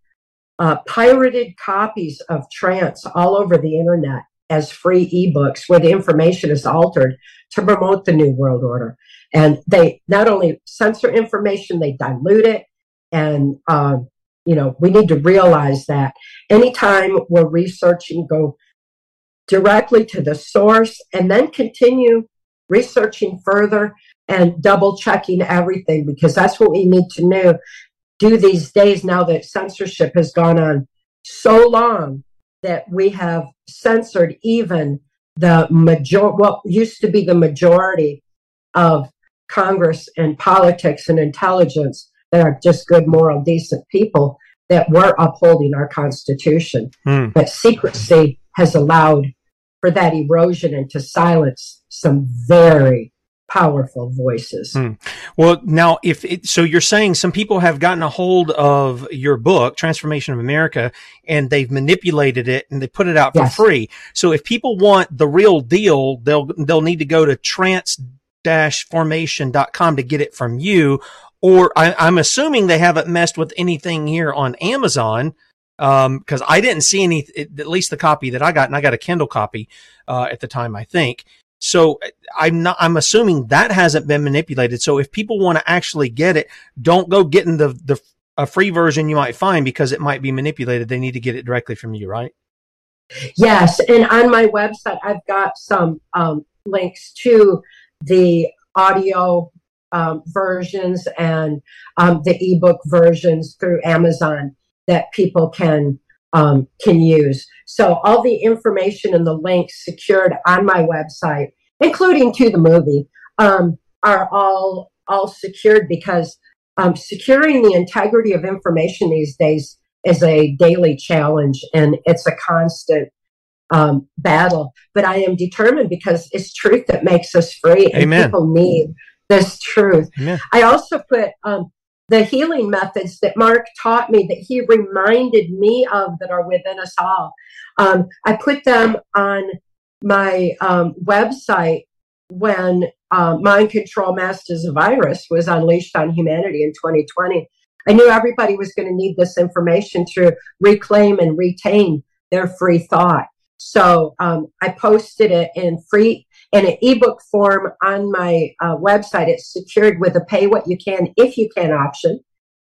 uh, pirated copies of trance all over the internet as free ebooks where the information is altered to promote the new world order. And they not only censor information they dilute it. And um, you know we need to realize that anytime we're researching go directly to the source and then continue researching further and double checking everything because that's what we need to know. Do these days now that censorship has gone on so long that we have censored even the major what used to be the majority of congress and politics and intelligence that are just good moral decent people that were upholding our constitution hmm. but secrecy has allowed for that erosion and to silence some very powerful voices. Hmm. Well, now, if it, so, you're saying some people have gotten a hold of your book, Trance Formation of America, and they've manipulated it and they put it out for yes. free. So, if people want the real deal, they'll they'll need to go to trans-formation.com to get it from you. Or I, I'm assuming they haven't messed with anything here on Amazon um, cause I didn't see any, at least the copy that I got, and I got a Kindle copy, uh, at the time, I think. So I'm not, I'm assuming that hasn't been manipulated. So if people want to actually get it, don't go getting the, the, a free version you might find because it might be manipulated. They need to get it directly from you, right? Yes. And on my website, I've got some, um, links to the audio um, versions and um, the ebook versions through Amazon that people can um, can use. So all the information and the links secured on my website, including to the movie, um, are all all secured because um, securing the integrity of information these days is a daily challenge and it's a constant um, battle. But I am determined because it's truth that makes us free, and Amen. people need this truth. Amen. I also put um, the healing methods that Mark taught me that he reminded me of that are within us all. Um, I put them on my um, website when uh, mind control Masters as a virus was unleashed on humanity in 2020, I knew everybody was going to need this information to reclaim and retain their free thought. So um, I posted it in free in an ebook form on my uh, website. It's secured with a pay what you can if you can option,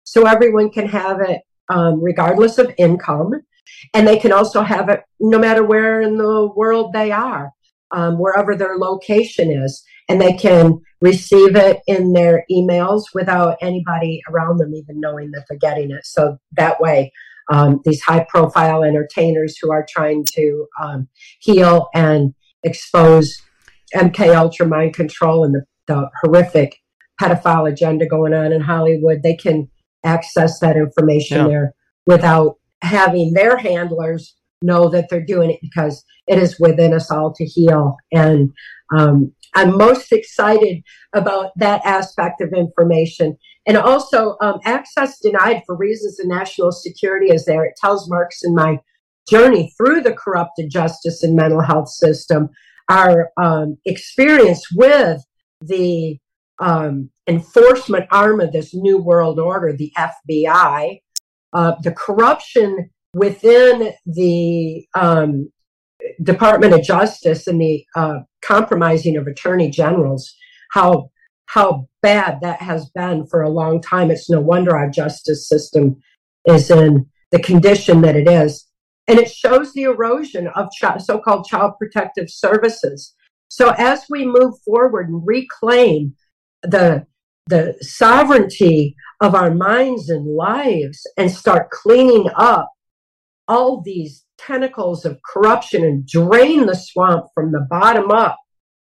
so everyone can have it um, regardless of income, and they can also have it no matter where in the world they are, um, wherever their location is, and they can receive it in their emails without anybody around them even knowing that they're getting it. So that way um, these high profile entertainers who are trying to um, heal and expose MK Ultra mind control and the, the horrific pedophile agenda going on in Hollywood, they can access that information yeah. there without having their handlers know that they're doing it because it is within us all to heal. And um, I'm most excited about that aspect of information. And also, um, access denied for reasons of national security is there. It tells Marks in my journey through the corrupted justice and mental health system, our um, experience with the um, enforcement arm of this new world order, the FBI, uh, the corruption within the um, Department of Justice and the uh, compromising of attorney generals, how how bad that has been for a long time. It's no wonder our justice system is in the condition that it is. And it shows the erosion of so called child protective services. So as we move forward and reclaim the, the sovereignty of our minds and lives and start cleaning up all these tentacles of corruption and drain the swamp from the bottom up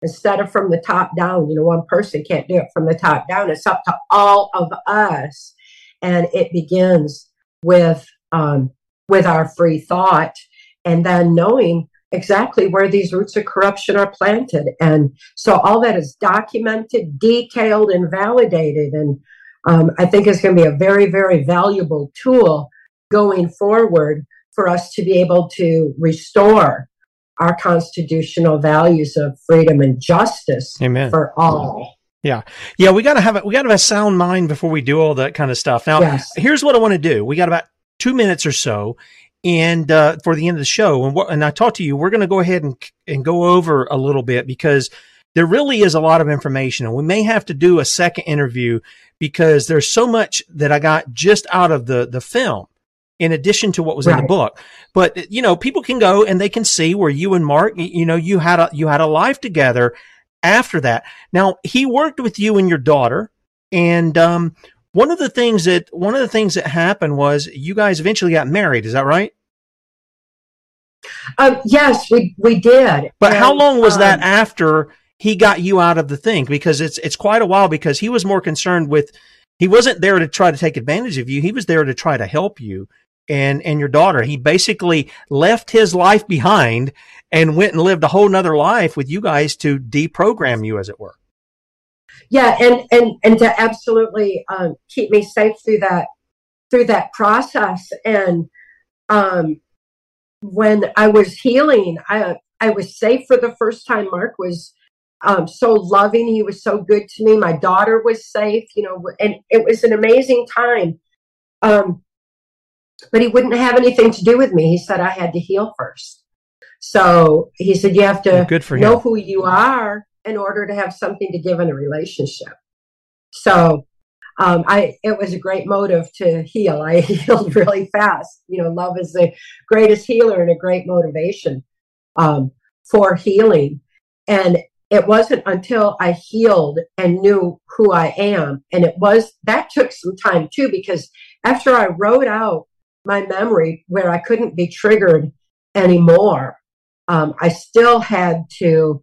instead of from the top down. You know, one person can't do it from the top down. It's up to all of us. And it begins with um, with our free thought and then knowing exactly where these roots of corruption are planted. And so all that is documented, detailed, and validated. And um, I think is going to be a very, very valuable tool going forward for us to be able to restore our constitutional values of freedom and justice Amen. for all. Yeah. Yeah. We got to have a, we got to have a sound mind before we do all that kind of stuff. Now, yes. here's what I want to do. We got about two minutes or so and, uh, for the end of the show. And what, and I talked to you, we're going to go ahead and, and go over a little bit because there really is a lot of information and we may have to do a second interview because there's so much that I got just out of the, the film in addition to what was right. in the book. But you know, people can go and they can see where you and Mark, you know, you had a you had a life together after that. Now he worked with you and your daughter, and um, one of the things that one of the things that happened was you guys eventually got married. Is that right? Um, yes, we we did. But and, how long was um, that after he got you out of the thing? Because it's it's quite a while. Because he was more concerned with he wasn't there to try to take advantage of you. He was there to try to help you and and your daughter. He basically left his life behind and went and lived a whole nother life with you guys to deprogram you, as it were. Yeah, and and and to absolutely um, keep me safe through that through that process. And um, when I was healing, I I was safe for the first time. Mark was um, so loving. He was so good to me. My daughter was safe, you know, and it was an amazing time. Um, but he wouldn't have anything to do with me. He said I had to heal first. So he said you have to Good for know him. who you are in order to have something to give in a relationship. So um, I it was a great motive to heal. I <laughs> healed really fast. You know, love is the greatest healer and a great motivation um, for healing. And it wasn't until I healed and knew who I am, and it was that took some time too because after I wrote out my memory where I couldn't be triggered anymore. Um, I still had to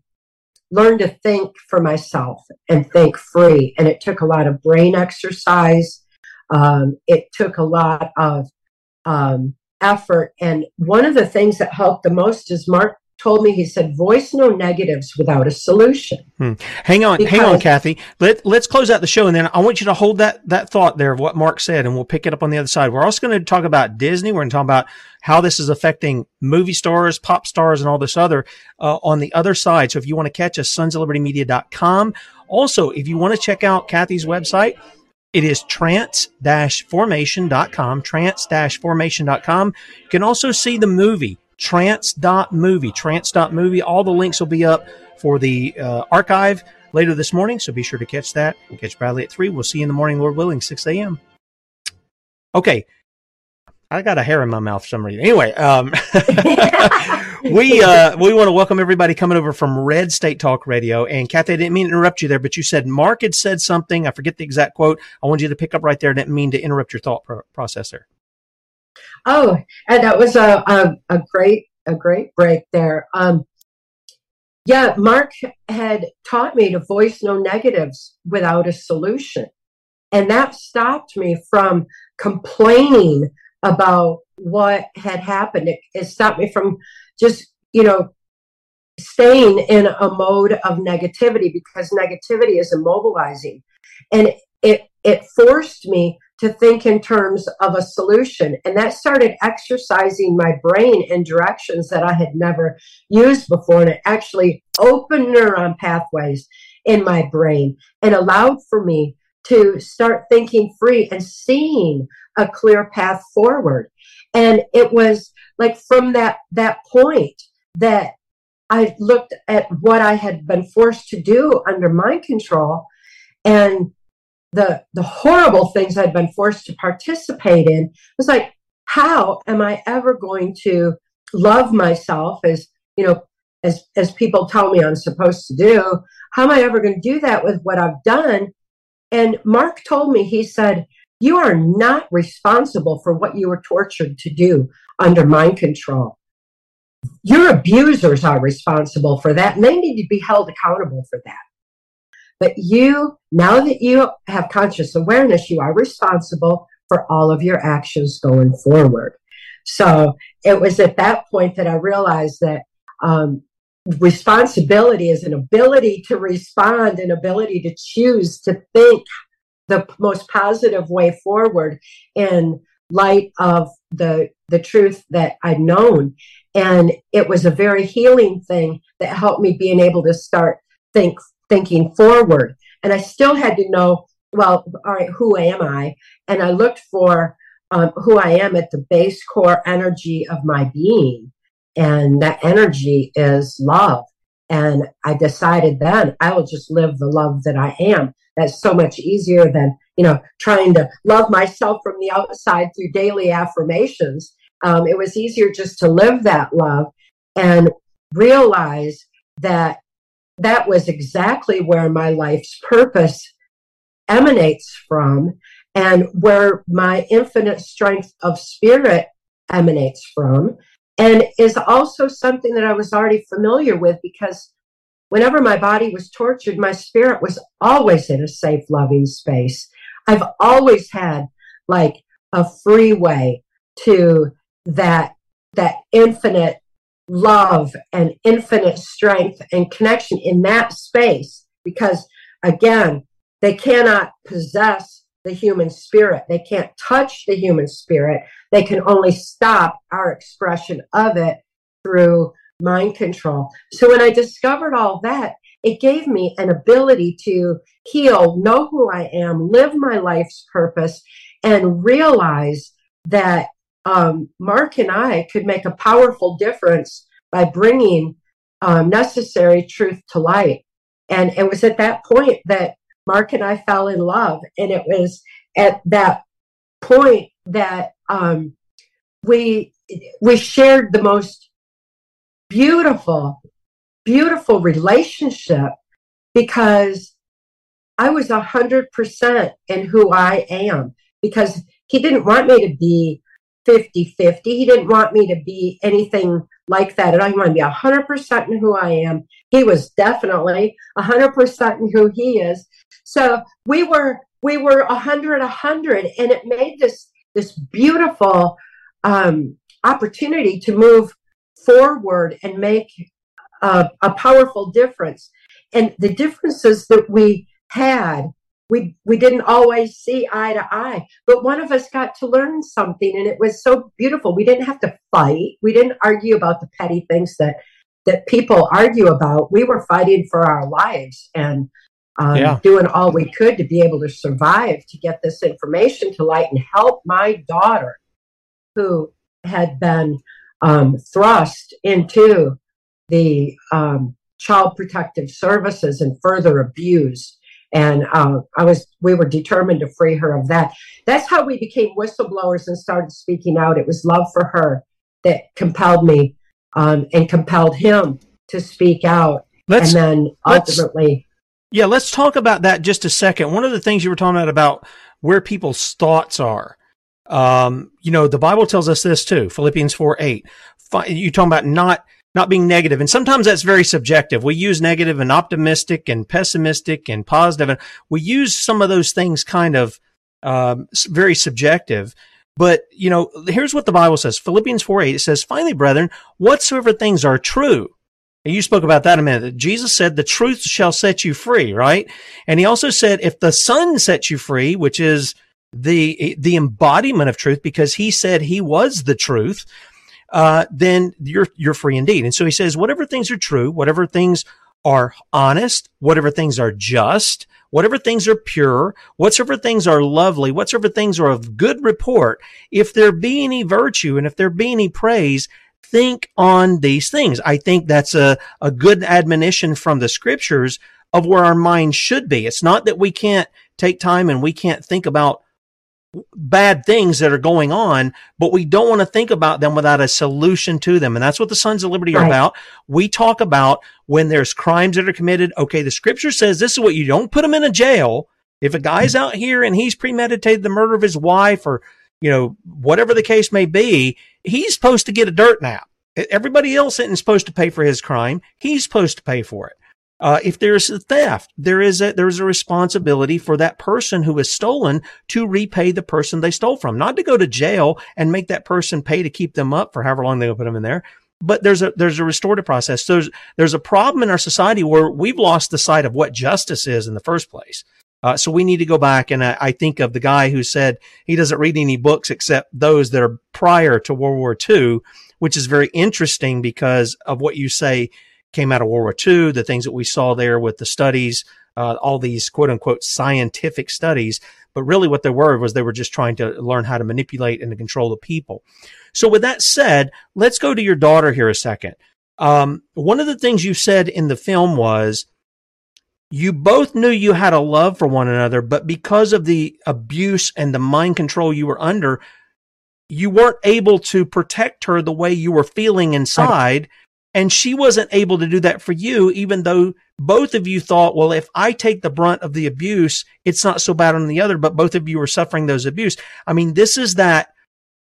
learn to think for myself and think free. And it took a lot of brain exercise. Um, it took a lot of um, effort. And one of the things that helped the most is Mark told me he said voice no negatives without a solution. Hmm. hang on because, hang on Cathy. Let, let's close out the show and then i want you to hold that that thought there of what mark said and we'll pick it up on the other side. We're also going to talk about disney. We're going to talk about how this is affecting movie stars pop stars and all this other uh, on the other side. So if you want to catch us sons of liberty media.com Also, if you want to check out Cathy's website, it is trance-formation.com, trance-formation.com. You can also see the movie, trance.movie, trance.movie. All the links will be up for the uh, archive later this morning, so be sure to catch that. Catch Bradley at 3. We'll see you in the morning, Lord willing, 6 a.m. Okay, I got a hair in my mouth for some reason. Anyway, um, <laughs> we uh, we want to welcome everybody coming over from Red State Talk Radio. And Cathy, I didn't mean to interrupt you there, but you said Mark had said something. I forget the exact quote. I want you to pick up right there. I didn't mean to interrupt your thought pro-. Oh, and that was a a, a great a great break there. Um, yeah, Mark had taught me to voice no negatives without a solution. And that stopped me from complaining about what had happened. It, it stopped me from just, you know, staying in a mode of negativity because negativity is immobilizing. And it, it forced me to think in terms of a solution. And that started exercising my brain in directions that I had never used before. And it actually opened neuron pathways in my brain and allowed for me to start thinking free and seeing a clear path forward. And it was like from that, that point that I looked at what I had been forced to do under mind control and the, the horrible things I'd been forced to participate in was like, how am I ever going to love myself as, you know, as, as people tell me I'm supposed to do? How am I ever going to do that with what I've done? And Mark told me, he said, you are not responsible for what you were tortured to do under mind control. Your abusers are responsible for that, and they need to be held accountable for that. But you, now that you have conscious awareness, you are responsible for all of your actions going forward. So it was at that point that I realized that um, responsibility is an ability to respond, an ability to choose to think the most positive way forward in light of the the truth that I'd known. And it was a very healing thing that helped me being able to start think thinking forward. And I still had to know, well, all right, who am I? And I looked for um, who I am at the base core energy of my being. And that energy is love. And I decided then I will just live the love that I am. That's so much easier than, you know, trying to love myself from the outside through daily affirmations. Um, it was easier just to live that love and realize that that was exactly where my life's purpose emanates from and where my infinite strength of spirit emanates from and is also something that I was already familiar with because whenever my body was tortured, my spirit was always in a safe, loving space. I've always had like a freeway to that, that infinite love and infinite strength and connection in that space because again, they cannot possess the human spirit. They can't touch the human spirit. They can only stop our expression of it through mind control. So when I discovered all that, it gave me an ability to heal, know who I am, live my life's purpose, and realize that um, Mark and I could make a powerful difference by bringing um, necessary truth to light. And it was at that point that Mark and I fell in love. And it was at that point that um, we we shared the most beautiful, beautiful relationship because I was a hundred percent in who I am because he didn't want me to be 50 50. He didn't want me to be anything like that. I want to be 100% in who I am. He was definitely 100% in who he is. So we were we were 100 100 and it made this this beautiful um, opportunity to move forward and make a, a powerful difference. And the differences that we had we we didn't always see eye to eye but one of us got to learn something and it was so beautiful we didn't have to fight we didn't argue about the petty things that that people argue about we were fighting for our lives and um, Yeah. doing all we could to be able to survive to get this information to light and help my daughter, who had been um, thrust into the um, child protective services and further abused. And uh, I was, we were determined to free her of that. That's how we became whistleblowers and started speaking out. It was love for her that compelled me um, and compelled him to speak out. Let's and then ultimately, Yeah, let's talk about that just a second. One of the things you were talking about about where people's thoughts are. Um, you know, the Bible tells us this too. Philippians 4 8. You talking about not not being negative, and sometimes that's very subjective. We use negative and optimistic and pessimistic and positive, and we use some of those things kind of um, very subjective. But you know, here's what the Bible says: Philippians 4 8. It says, "Finally, brethren, whatsoever things are true." And you spoke about that a minute. Jesus said, the truth shall set you free, right? And he also said, if the son sets you free, which is the, the embodiment of truth, because he said he was the truth, uh, then you're, you're free indeed. And so he says, whatever things are true, whatever things are honest, whatever things are just, whatever things are pure, whatsoever things are lovely, whatsoever things are of good report, if there be any virtue and if there be any praise, think on these things. I think that's a, a good admonition from the scriptures of where our mind should be. It's not that we can't take time and we can't think about bad things that are going on, but we don't want to think about them without a solution to them. And that's what the Sons of Liberty are about. We talk about when there's crimes that are committed. Okay, the scripture says this is what you don't put them in a jail. If a guy's out here and he's premeditated the murder of his wife or, you know, whatever the case may be, he's supposed to get a dirt nap. Everybody else isn't supposed to pay for his crime. He's supposed to pay for it. Uh, if there's a theft, there is a there is a responsibility for that person who is stolen to repay the person they stole from, not to go to jail and make that person pay to keep them up for however long they put them in there. But there's a there's a restorative process. So there's there's a problem in our society where we've lost the sight of what justice is in the first place. Uh, so we need to go back, and I, I think of the guy who said he doesn't read any books except those that are prior to World War II, which is very interesting because of what you say came out of World War II, the things that we saw there with the studies, uh, all these quote unquote scientific studies. But really what they were was they were just trying to learn how to manipulate and to control the people. So with that said, let's go to your daughter here a second. Um, one of the things you said in the film was you both knew you had a love for one another, but because of the abuse and the mind control you were under, you weren't able to protect her the way you were feeling inside. And she wasn't able to do that for you, even though both of you thought, well, if I take the brunt of the abuse, it's not so bad on the other, but both of you were suffering those abuse. I mean, this is that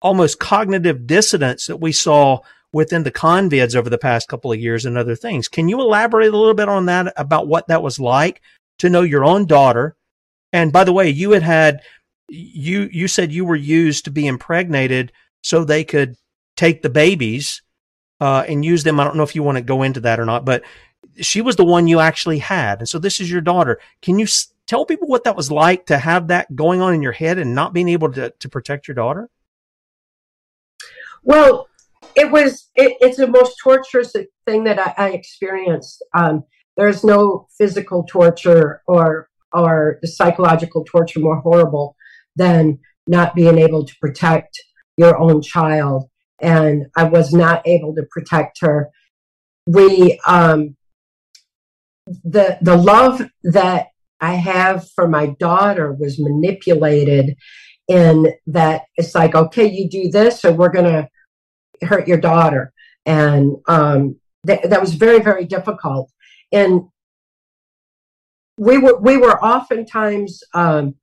almost cognitive dissonance that we saw within the convids over the past couple of years and other things. Can you elaborate a little bit on that about what that was like to know your own daughter? And by the way, you had had you you said you were used to be impregnated so they could take the babies uh, and use them. I don't know if you want to go into that or not, but she was the one you actually had, and so this is your daughter. Can you s- tell people what that was like to have that going on in your head and not being able to to protect your daughter? Well, it was. It, it's the most torturous thing that I, I experienced. Um, there's no physical torture or or psychological torture more horrible than not being able to protect your own child. And I was not able to protect her. We, um, the the love that I have for my daughter was manipulated in that it's like, okay, you do this, or we're gonna hurt your daughter, and um, th- that was very very difficult. And we were we were oftentimes, um,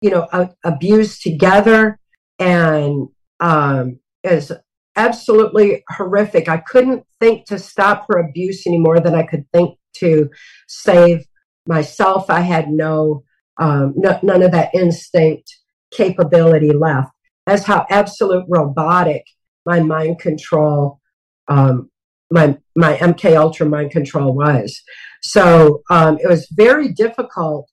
you know, abused together, and um, is absolutely horrific. I couldn't think to stop her abuse any more than I could think to save myself. I had no, um, no none of that instinct capability left. That's how absolute robotic my mind control, um, my my MK Ultra mind control was. So um, it was very difficult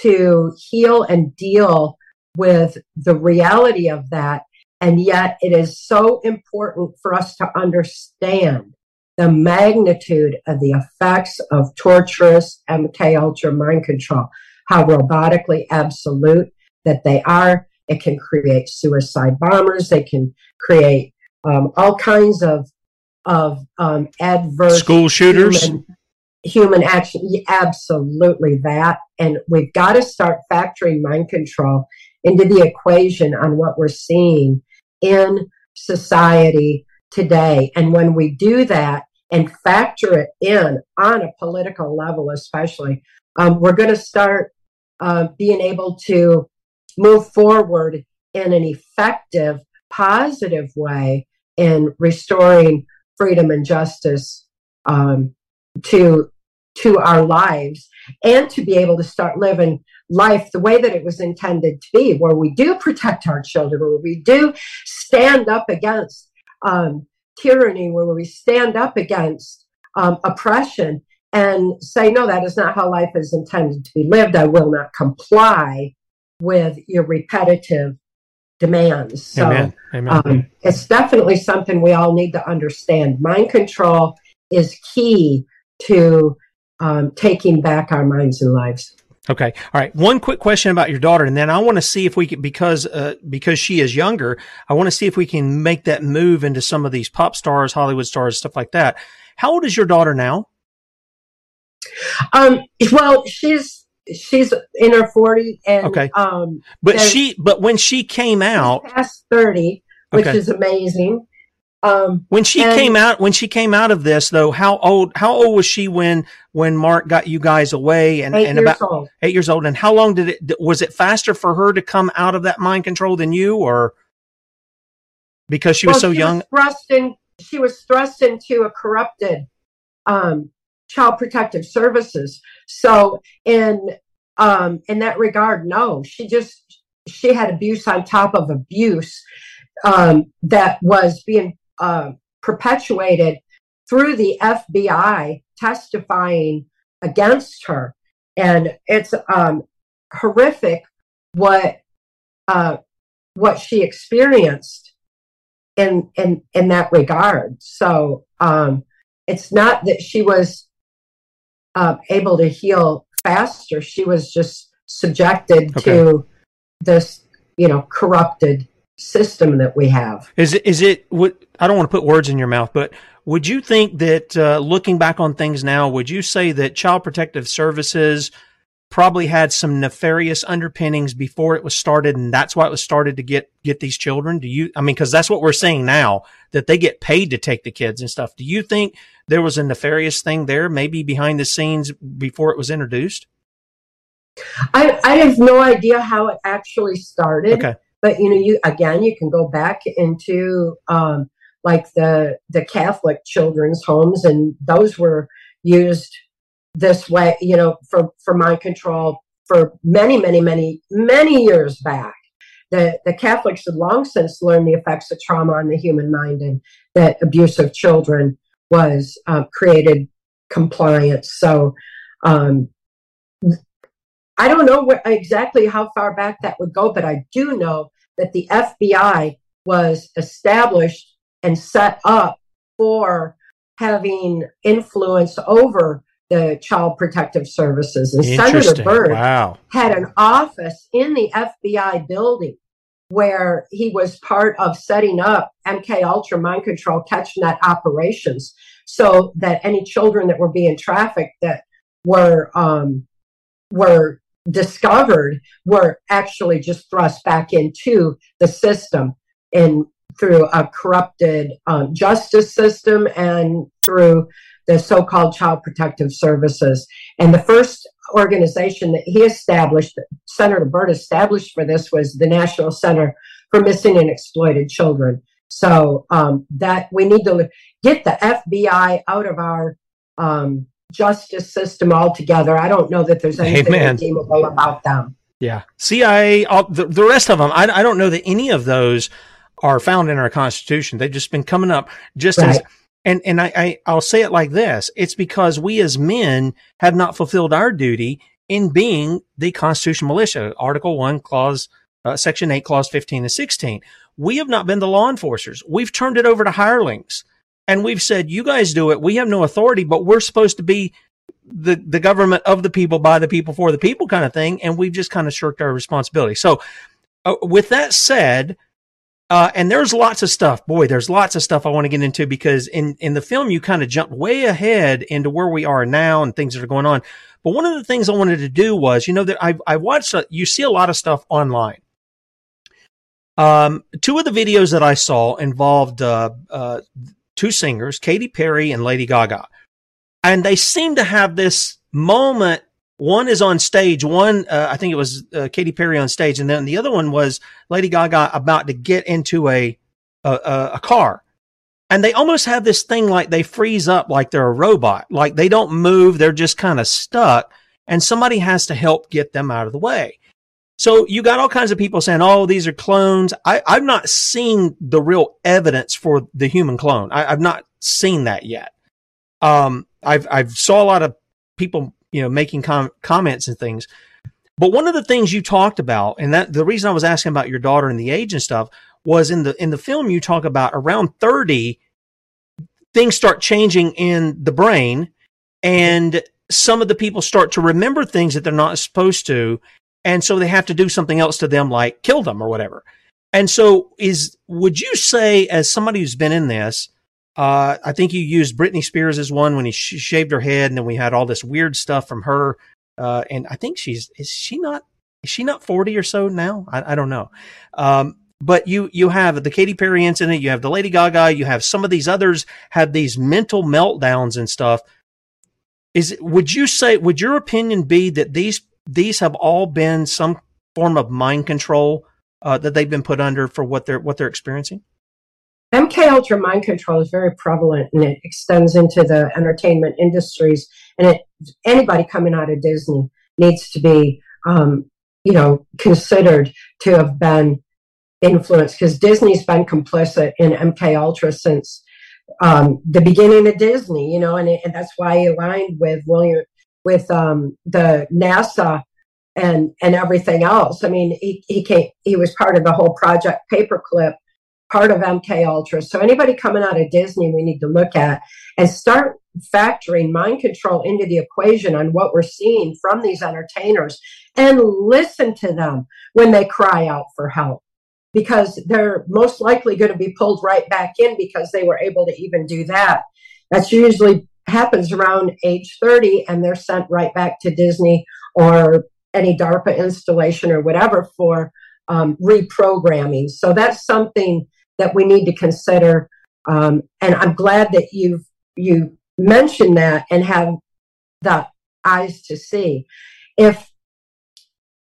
to heal and deal with the reality of that. And yet, it is so important for us to understand the magnitude of the effects of torturous MK Ultra mind control, how robotically absolute that they are. It can create suicide bombers. They can create um, all kinds of of um, adverse school shooters. Human, human action, absolutely that. And we've got to start factoring mind control into the equation on what we're seeing in society today. And when we do that and factor it in on a political level, especially, um, we're going to start uh, being able to move forward in an effective, positive way in restoring freedom and justice um, to to our lives and to be able to start living life the way that it was intended to be, where we do protect our children, where we do stand up against um, tyranny, where we stand up against um, oppression and say, no, that is not how life is intended to be lived. I will not comply with your repetitive demands. So Amen. Amen. Um, it's definitely something we all need to understand. Mind control is key to um, taking back our minds and lives. Okay. All right. One quick question about your daughter, and then I want to see if we can, because, uh, because she is younger, I want to see if we can make that move into some of these pop stars, Hollywood stars, stuff like that. How old is your daughter now? Um, well, she's, she's in her 40 and, okay. um, but she, but when she came out, past 30, which okay. is amazing. Um, when she and, came out, when she came out of this, though, how old? How old was she when when Mark got you guys away? And, eight and years about old. eight years old. And how long did it? Was it faster for her to come out of that mind control than you, or because she was so she young? Was thrust in, she was thrust into a corrupted um, child protective services. So in um, in that regard, no, she just she had abuse on top of abuse um, that was being uh, perpetuated through the FBI testifying against her. And it's um, horrific what uh, what she experienced in in in that regard. So um, it's not that she was uh, able to heal faster; she was just subjected okay. to this, you know, corrupted system that we have. Is it, is it, what, I don't want to put words in your mouth, but would you think that, uh, looking back on things now, would you say that Child Protective Services probably had some nefarious underpinnings before it was started and that's why it was started to get, get these children? Do you, I mean, cause that's what we're saying now that they get paid to take the kids and stuff. Do you think there was a nefarious thing there, maybe behind the scenes before it was introduced? I, I have no idea how it actually started. Okay. But you know, you again, you can go back into um, like the the Catholic children's homes, and those were used this way, you know, for for mind control for many, many, many, many years back. The the Catholics had long since learned the effects of trauma on the human mind, and that abuse of children was uh, created compliance. So. Um, I don't know where, exactly how far back that would go, but I do know that the FBI was established and set up for having influence over the Child Protective Services. And Senator Byrd wow. had an office in the FBI building where he was part of setting up MK Ultra mind control catching that operations so that any children that were being trafficked that were um, were discovered were actually just thrust back into the system and through a corrupted um, justice system and through the so-called child protective services. And the first organization that he established senator byrd established for this was the national center for missing and exploited children. So um, that we need to get the fbi out of our um, justice system altogether. I don't know that there's anything Amen. redeemable about them. Yeah. CIA, all, the, the rest of them, I, I don't know that any of those are found in our Constitution. They've just been coming up just right. as, and, and I, I, I'll say it like this. It's because we as men have not fulfilled our duty in being the constitutional militia. Article 1, Clause, uh, Section 8, Clause 15 and 16. We have not been the law enforcers. We've turned it over to hirelings and we've said, you guys do it. We have no authority, but we're supposed to be the, the government of the people, by the people, for the people kind of thing. And we've just kind of shirked our responsibility. So, uh, with that said, uh, and there's lots of stuff. Boy, there's lots of stuff I want to get into because in, in the film, you kind of jump way ahead into where we are now and things that are going on. But one of the things I wanted to do was, you know, that I, I watched, uh, you see a lot of stuff online. Um, two of the videos that I saw involved, uh, uh, two singers, Katy Perry and Lady Gaga. And they seem to have this moment. One is on stage. One, uh, I think it was uh, Katy Perry on stage. And then the other one was Lady Gaga about to get into a, a, a car. And they almost have this thing like they freeze up like they're a robot. Like they don't move. They're just kind of stuck and somebody has to help get them out of the way. So you got all kinds of people saying, "Oh, these are clones." I, have not seen the real evidence for the human clone. I, have not seen that yet. Um, I've I've saw a lot of people, you know, making com- comments and things. But one of the things you talked about, and that the reason I was asking about your daughter and the age and stuff, was in the in the film you talk about around thirty, things start changing in the brain, and some of the people start to remember things that they're not supposed to, and so they have to do something else to them, like kill them or whatever. And so, is would you say, as somebody who's been in this, uh, I think you used Britney Spears as one when he sh- shaved her head, and then we had all this weird stuff from her. Uh, and I think she's is she not is she not forty or so now? I, I don't know. Um, but you you have the Katy Perry incident, you have the Lady Gaga, you have some of these others have these mental meltdowns and stuff. Is would you say would your opinion be that these these have all been some form of mind control uh, that they've been put under for what they're what they're experiencing? MK Ultra mind control is very prevalent and it extends into the entertainment industries. And it, anybody coming out of Disney needs to be, um, you know, considered to have been influenced because Disney's been complicit in MK Ultra since um, the beginning of Disney. You know, and, it, and that's why he aligned with William with um, the NASA and and everything else. I mean, he he came, he was part of the whole Project Paperclip, part of MK Ultra. So anybody coming out of Disney, we need to look at and start factoring mind control into the equation on what we're seeing from these entertainers and listen to them when they cry out for help because they're most likely going to be pulled right back in because they were able to even do that. That's usually happens around age 30 and they're sent right back to Disney or any DARPA installation or whatever for um, reprogramming. So that's something that we need to consider. Um, and I'm glad that you've you mentioned that and have the eyes to see. If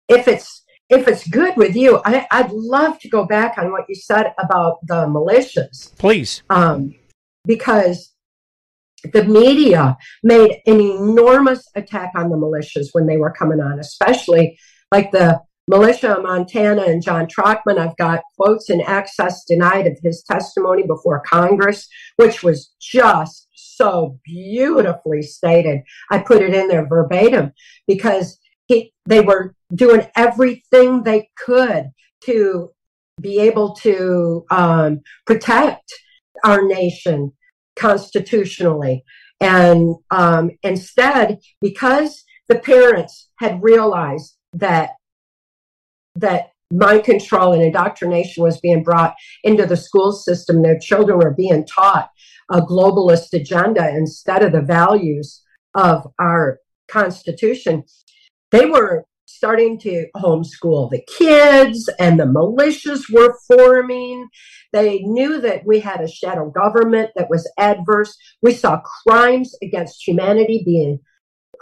if it's if it's good with you, I, would love to go back on what you said about the militias. Please. Um, because the media made an enormous attack on the militias when they were coming on, especially like the militia Montana and John Trochmann. I've got quotes and access denied of his testimony before Congress, which was just so beautifully stated. I put it in there verbatim because he, they were doing everything they could to be able to um, protect our nation constitutionally. And um, instead, because the parents had realized that that mind control and indoctrination was being brought into the school system, their children were being taught a globalist agenda instead of the values of our Constitution. They were starting to homeschool the kids and the militias were forming. They knew that we had a shadow government that was adverse. We saw crimes against humanity being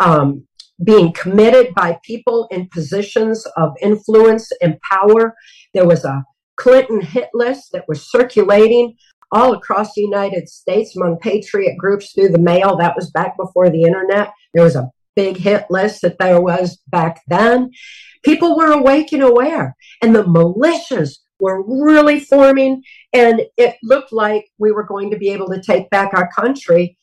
um, being committed by people in positions of influence and power. There was a Clinton hit list that was circulating all across the United States among patriot groups through the mail. That was back before the internet. There was a big hit list that there was back then. People were awake and aware, and the militias were really forming, and it looked like we were going to be able to take back our country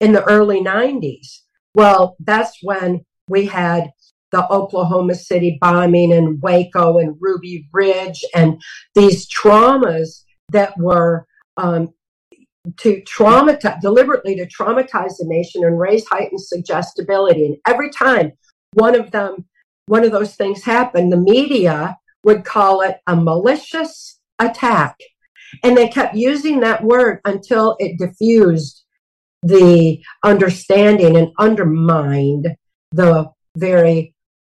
in the early 90s. Well, that's when we had the Oklahoma City bombing and Waco and Ruby Ridge and these traumas that were um, to traumatize, deliberately to traumatize the nation and raise heightened suggestibility. And every time one of them, one of those things happened, the media would call it a malicious attack. And they kept using that word until it diffused the understanding and undermined the very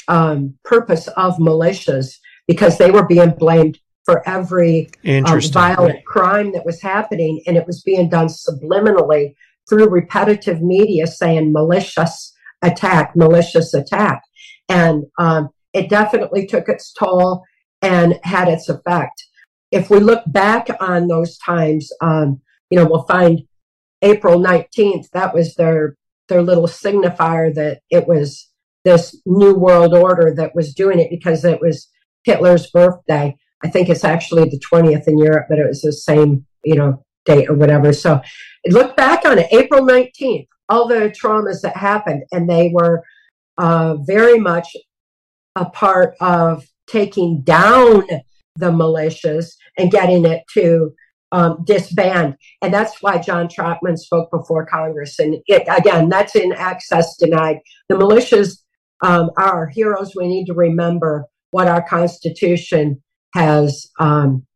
um, purpose of militias because they were being blamed for every um, violent crime that was happening, and it was being done subliminally through repetitive media saying malicious attack, malicious attack. And um, it definitely took its toll and had its effect. If we look back on those times, um, you know, we'll find April 19th, that was their their little signifier that it was this new world order that was doing it because it was Hitler's birthday. I think it's actually the 20th in Europe, but it was the same, you know, date or whatever. So look back on it, April 19th, all the traumas that happened, and they were uh, very much a part of taking down the militias and getting it to um, disband. And that's why John Trochmann spoke before Congress. And it, again, that's in access denied. The militias um, are heroes. We need to remember what our Constitution has um,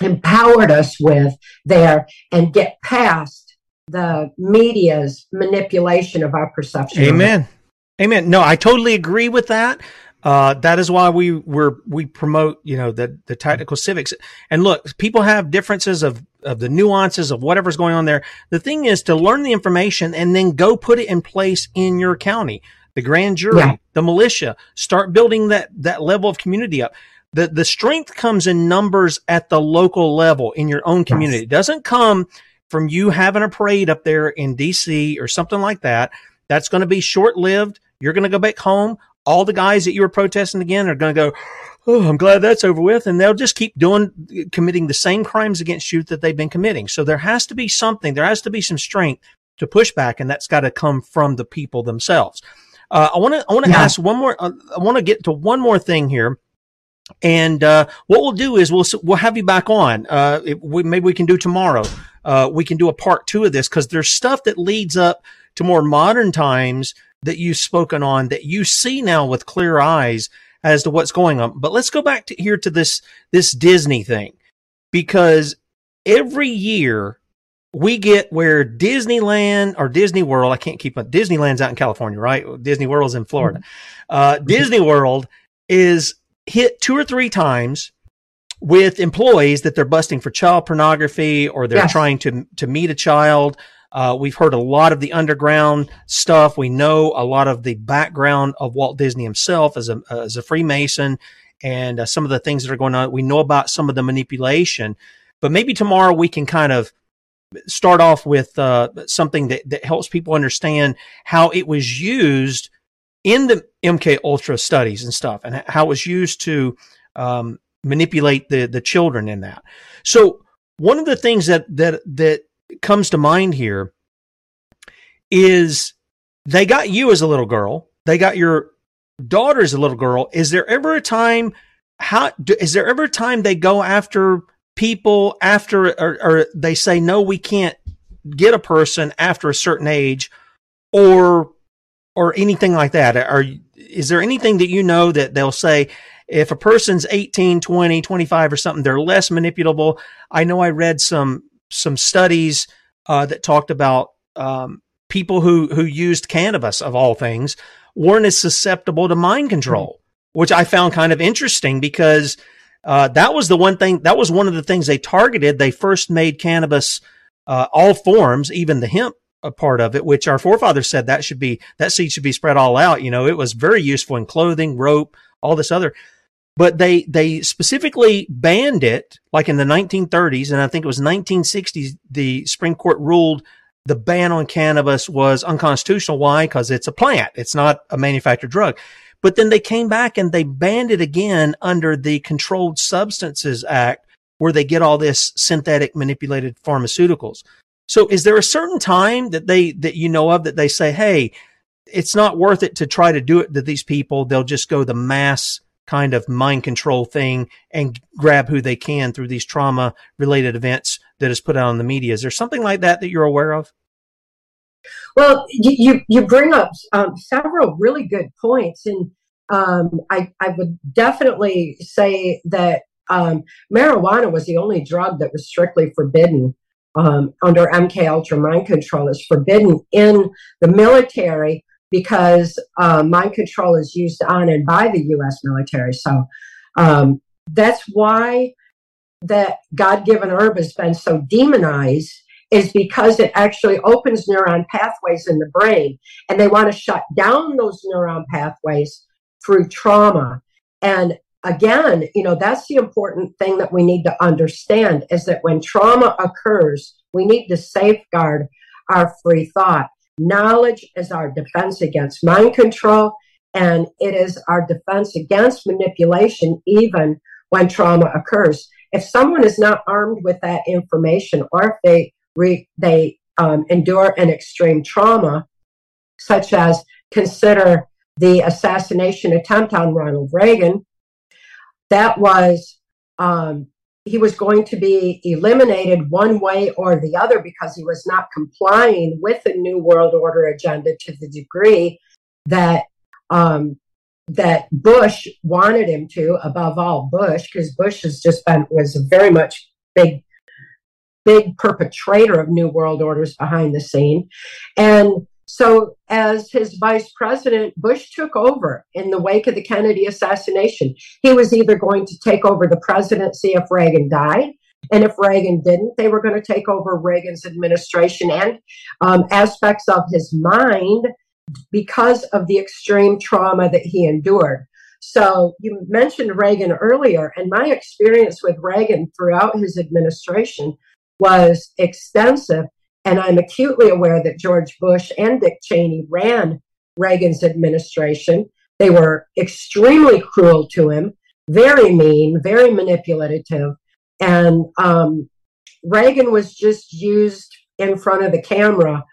empowered us with there and get past the media's manipulation of our perception. Amen. Amen. No, I totally agree with that. Uh, that is why we were we promote you know the the tactical civics and look people have differences of of the nuances of whatever's going on there the thing is to learn the information and then go put it in place in your county the grand jury yeah. the militia start building that that level of community up the the strength comes in numbers at the local level in your own community. Yes. It doesn't come from you having a parade up there in DC or something like that. That's going to be short lived. You're going to go back home. All the guys that you were protesting again are going to go, Oh, I'm glad that's over with. And they'll just keep doing, committing the same crimes against you that they've been committing. So there has to be something, there has to be some strength to push back. And that's got to come from the people themselves. Uh, I want to, I want to yeah. ask one more, uh, I want to get to one more thing here. And uh, what we'll do is we'll we'll have you back on. Uh, we, maybe we can do tomorrow. Uh, we can do a part two of this because there's stuff that leads up to more modern times that you've spoken on that you see now with clear eyes as to what's going on. But let's go back to here to this this Disney thing because every year we get where Disneyland or Disney World, I can't keep up. Disneyland's out in California, right? Disney World's in Florida. Mm-hmm. Uh, Disney World is hit two or three times with employees that they're busting for child pornography or they're yes. trying to to meet a child. Uh, we've heard a lot of the underground stuff. We know a lot of the background of Walt Disney himself as a as a Freemason and uh, some of the things that are going on. We know about some of the manipulation, but maybe tomorrow we can kind of start off with uh, something that, that helps people understand how it was used in the MK Ultra studies and stuff, and how it was used to um, manipulate the the children in that. So one of the things that that that comes to mind here is they got you as a little girl, they got your daughter as a little girl. Is there ever a time? How is there ever a time they go after people after, or, or they say no, we can't get a person after a certain age, or or anything like that? Are is there anything that you know that they'll say if a person's 18, 20, 25 or something, they're less manipulable? I know I read some some studies uh, that talked about um, people who who used cannabis of all things weren't as susceptible to mind control, which I found kind of interesting because uh, that was the one thing that was one of the things they targeted. They first made cannabis uh, all forms, even the hemp a part of it, which our forefathers said that should be, that seed should be spread all out. You know, it was very useful in clothing, rope, all this other. But they, they specifically banned it like in the 1930s. And I think it was 1960s. The Supreme Court ruled the ban on cannabis was unconstitutional. Why? Because it's a plant. It's not a manufactured drug. But then they came back and they banned it again under the Controlled Substances Act, where they get all this synthetic manipulated pharmaceuticals. So is there a certain time that they, that you know of that they say, Hey, it's not worth it to try to do it to these people. They'll just go the mass kind of mind control thing and grab who they can through these trauma related events that is put out in the media. Is there something like that that you're aware of? Well, you you bring up um, several really good points, and um, I I would definitely say that um, marijuana was the only drug that was strictly forbidden um, under MK Ultra mind control. is forbidden in the military because uh, mind control is used on and by the U.S. military. So um, that's why that God-given herb has been so demonized is because it actually opens neuron pathways in the brain and they want to shut down those neuron pathways through trauma and again you know that's the important thing that we need to understand is that when trauma occurs we need to safeguard our free thought knowledge is our defense against mind control and it is our defense against manipulation even when trauma occurs if someone is not armed with that information or if they re, they um, endure an extreme trauma, such as consider the assassination attempt on Ronald Reagan. That was, um, he was going to be eliminated one way or the other because he was not complying with the New World Order agenda to the degree that um, that Bush wanted him to, above all Bush, because Bush has just been was very much big big perpetrator of New World Orders behind the scene. And so, as his vice president, Bush took over in the wake of the Kennedy assassination. He was either going to take over the presidency if Reagan died, and if Reagan didn't, they were going to take over Reagan's administration and um, aspects of his mind because of the extreme trauma that he endured. So, you mentioned Reagan earlier, and my experience with Reagan throughout his administration was extensive. And I'm acutely aware that George Bush and Dick Cheney ran Reagan's administration. They were extremely cruel to him, very mean, very manipulative. And um, Reagan was just used in front of the camera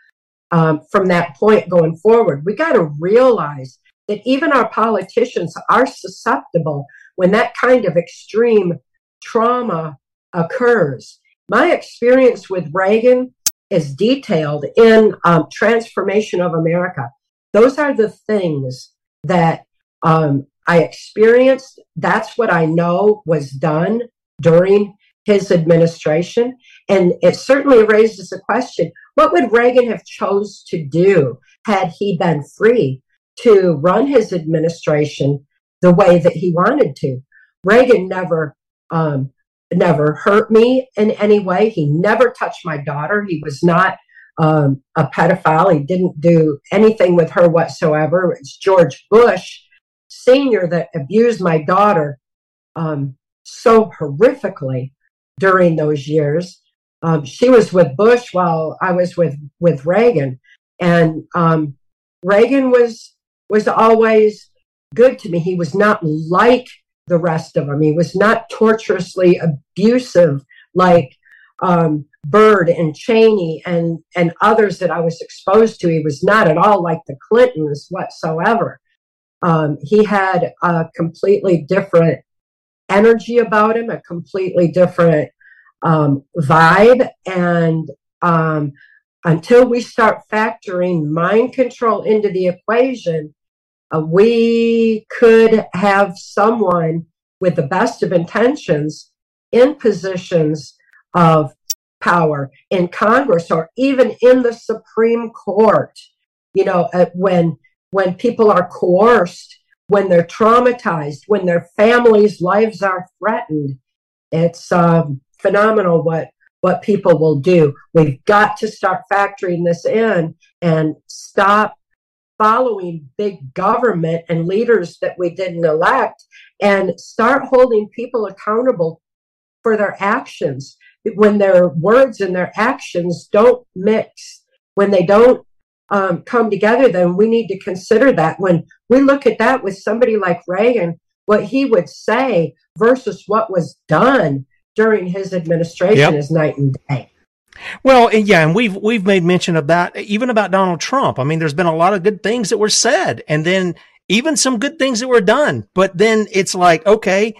um, from that point going forward. We got to realize that even our politicians are susceptible when that kind of extreme trauma occurs. My experience with Reagan is detailed in um, Trance Formation of America. Those are the things that um, I experienced. That's what I know was done during his administration. And it certainly raises the question what would Reagan have chose to do had he been free to run his administration the way that he wanted to? Reagan never um, never hurt me in any way. He never touched my daughter. He was not um, a pedophile. He didn't do anything with her whatsoever. It's George Bush Sr. that abused my daughter um, so horrifically during those years. Um, she was with Bush while I was with, with Reagan. And um, Reagan was was always good to me. He was not like the rest of them. He was not torturously abusive like um, Byrd and Cheney and and others that I was exposed to. He was not at all like the Clintons whatsoever. Um, he had a completely different energy about him, a completely different um, vibe, and um, until we start factoring mind control into the equation, uh, we could have someone with the best of intentions in positions of power in Congress or even in the Supreme Court. You know, uh, when when people are coerced, when they're traumatized, when their families' lives are threatened, it's um, phenomenal what what people will do. We've got to start factoring this in and stop following big government and leaders that we didn't elect and start holding people accountable for their actions. When their words and their actions don't mix when they don't um, come together then we need to consider that. When we look at that with somebody like reagan what he would say versus what was done during his administration yep. is night and day well, yeah, and we've we've made mention that even about Donald Trump. I mean, there's been a lot of good things that were said, and then even some good things that were done. But then it's like, okay,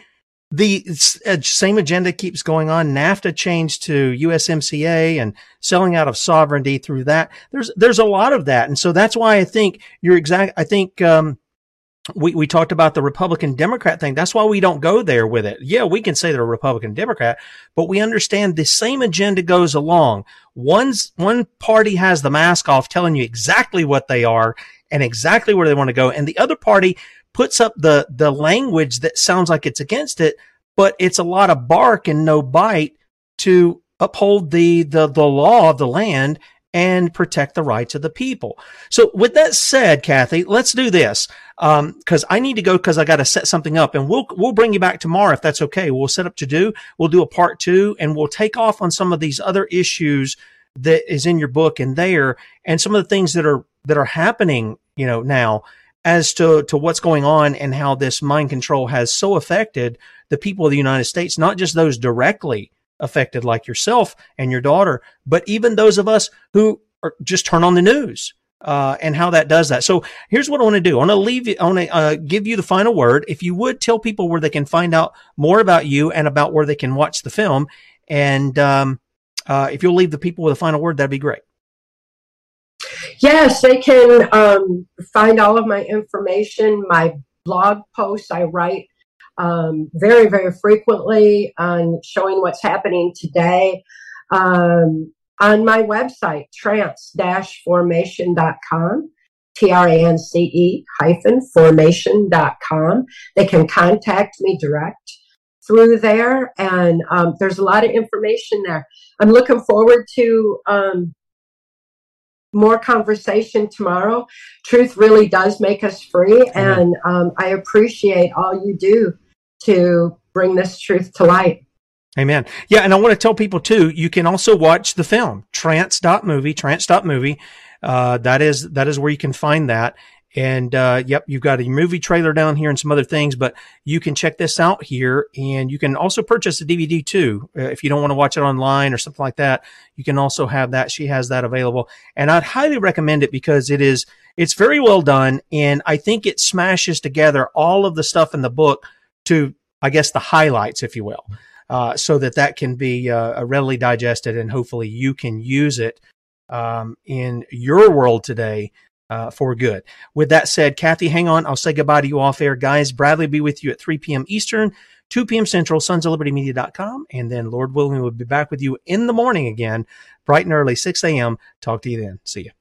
the uh, same agenda keeps going on. NAFTA changed to USMCA and selling out of sovereignty through that. There's there's a lot of that, and so that's why I think you're exact. I think um, we we talked about the Republican Democrat thing. That's why we don't go there with it. Yeah, we can say they're a Republican Democrat, but we understand the same agenda goes along. One's one party has the mask off, telling you exactly what they are and exactly where they want to go, and the other party puts up the the language that sounds like it's against it, but it's a lot of bark and no bite to uphold the the the law of the land and protect the rights of the people. So with that said, Cathy, let's do this. Um, cause I need to go cause I got to set something up and we'll, we'll bring you back tomorrow if that's okay. We'll set up to do, we'll do a part two and we'll take off on some of these other issues that is in your book and there and some of the things that are, that are happening, you know, now as to, to what's going on and how this mind control has so affected the people of the United States, not just those directly affected like yourself and your daughter, but even those of us who are, just turn on the news. Uh, and how that does that. So here's what I want to do. I want to leave you, I want to uh, give you the final word. If you would tell people where they can find out more about you and about where they can watch the film. And um, uh, if you'll leave the people with a final word, that'd be great. Yes, they can um, find all of my information, my blog posts I write um, very, very frequently on showing what's happening today. Um, on my website, trance-formation.com, T-R-A-N-C-E hyphen formation.com. They can contact me direct through there, and um, there's a lot of information there. I'm looking forward to um, more conversation tomorrow. Truth really does make us free, and um, I appreciate all you do to bring this truth to light. Amen. Yeah, and I want to tell people too, you can also watch the film, trance.movie, trance.movie. Uh, that is, that is where you can find that. And, uh, yep, you've got a movie trailer down here and some other things, but you can check this out here and you can also purchase a DVD too. Uh, if you don't want to watch it online or something like that, you can also have that. She has that available and I'd highly recommend it because it is, it's very well done. And I think it smashes together all of the stuff in the book to, I guess, the highlights, if you will, uh, so that that can be uh, readily digested and hopefully you can use it um, in your world today uh, for good. With that said, Cathy, hang on. I'll say goodbye to you off air. Guys, Bradley be with you at 3 p.m. Eastern, 2 p.m. Central, sons of liberty media.com. And then, Lord willing, we'll be back with you in the morning again, bright and early, 6 a.m. Talk to you then. See you.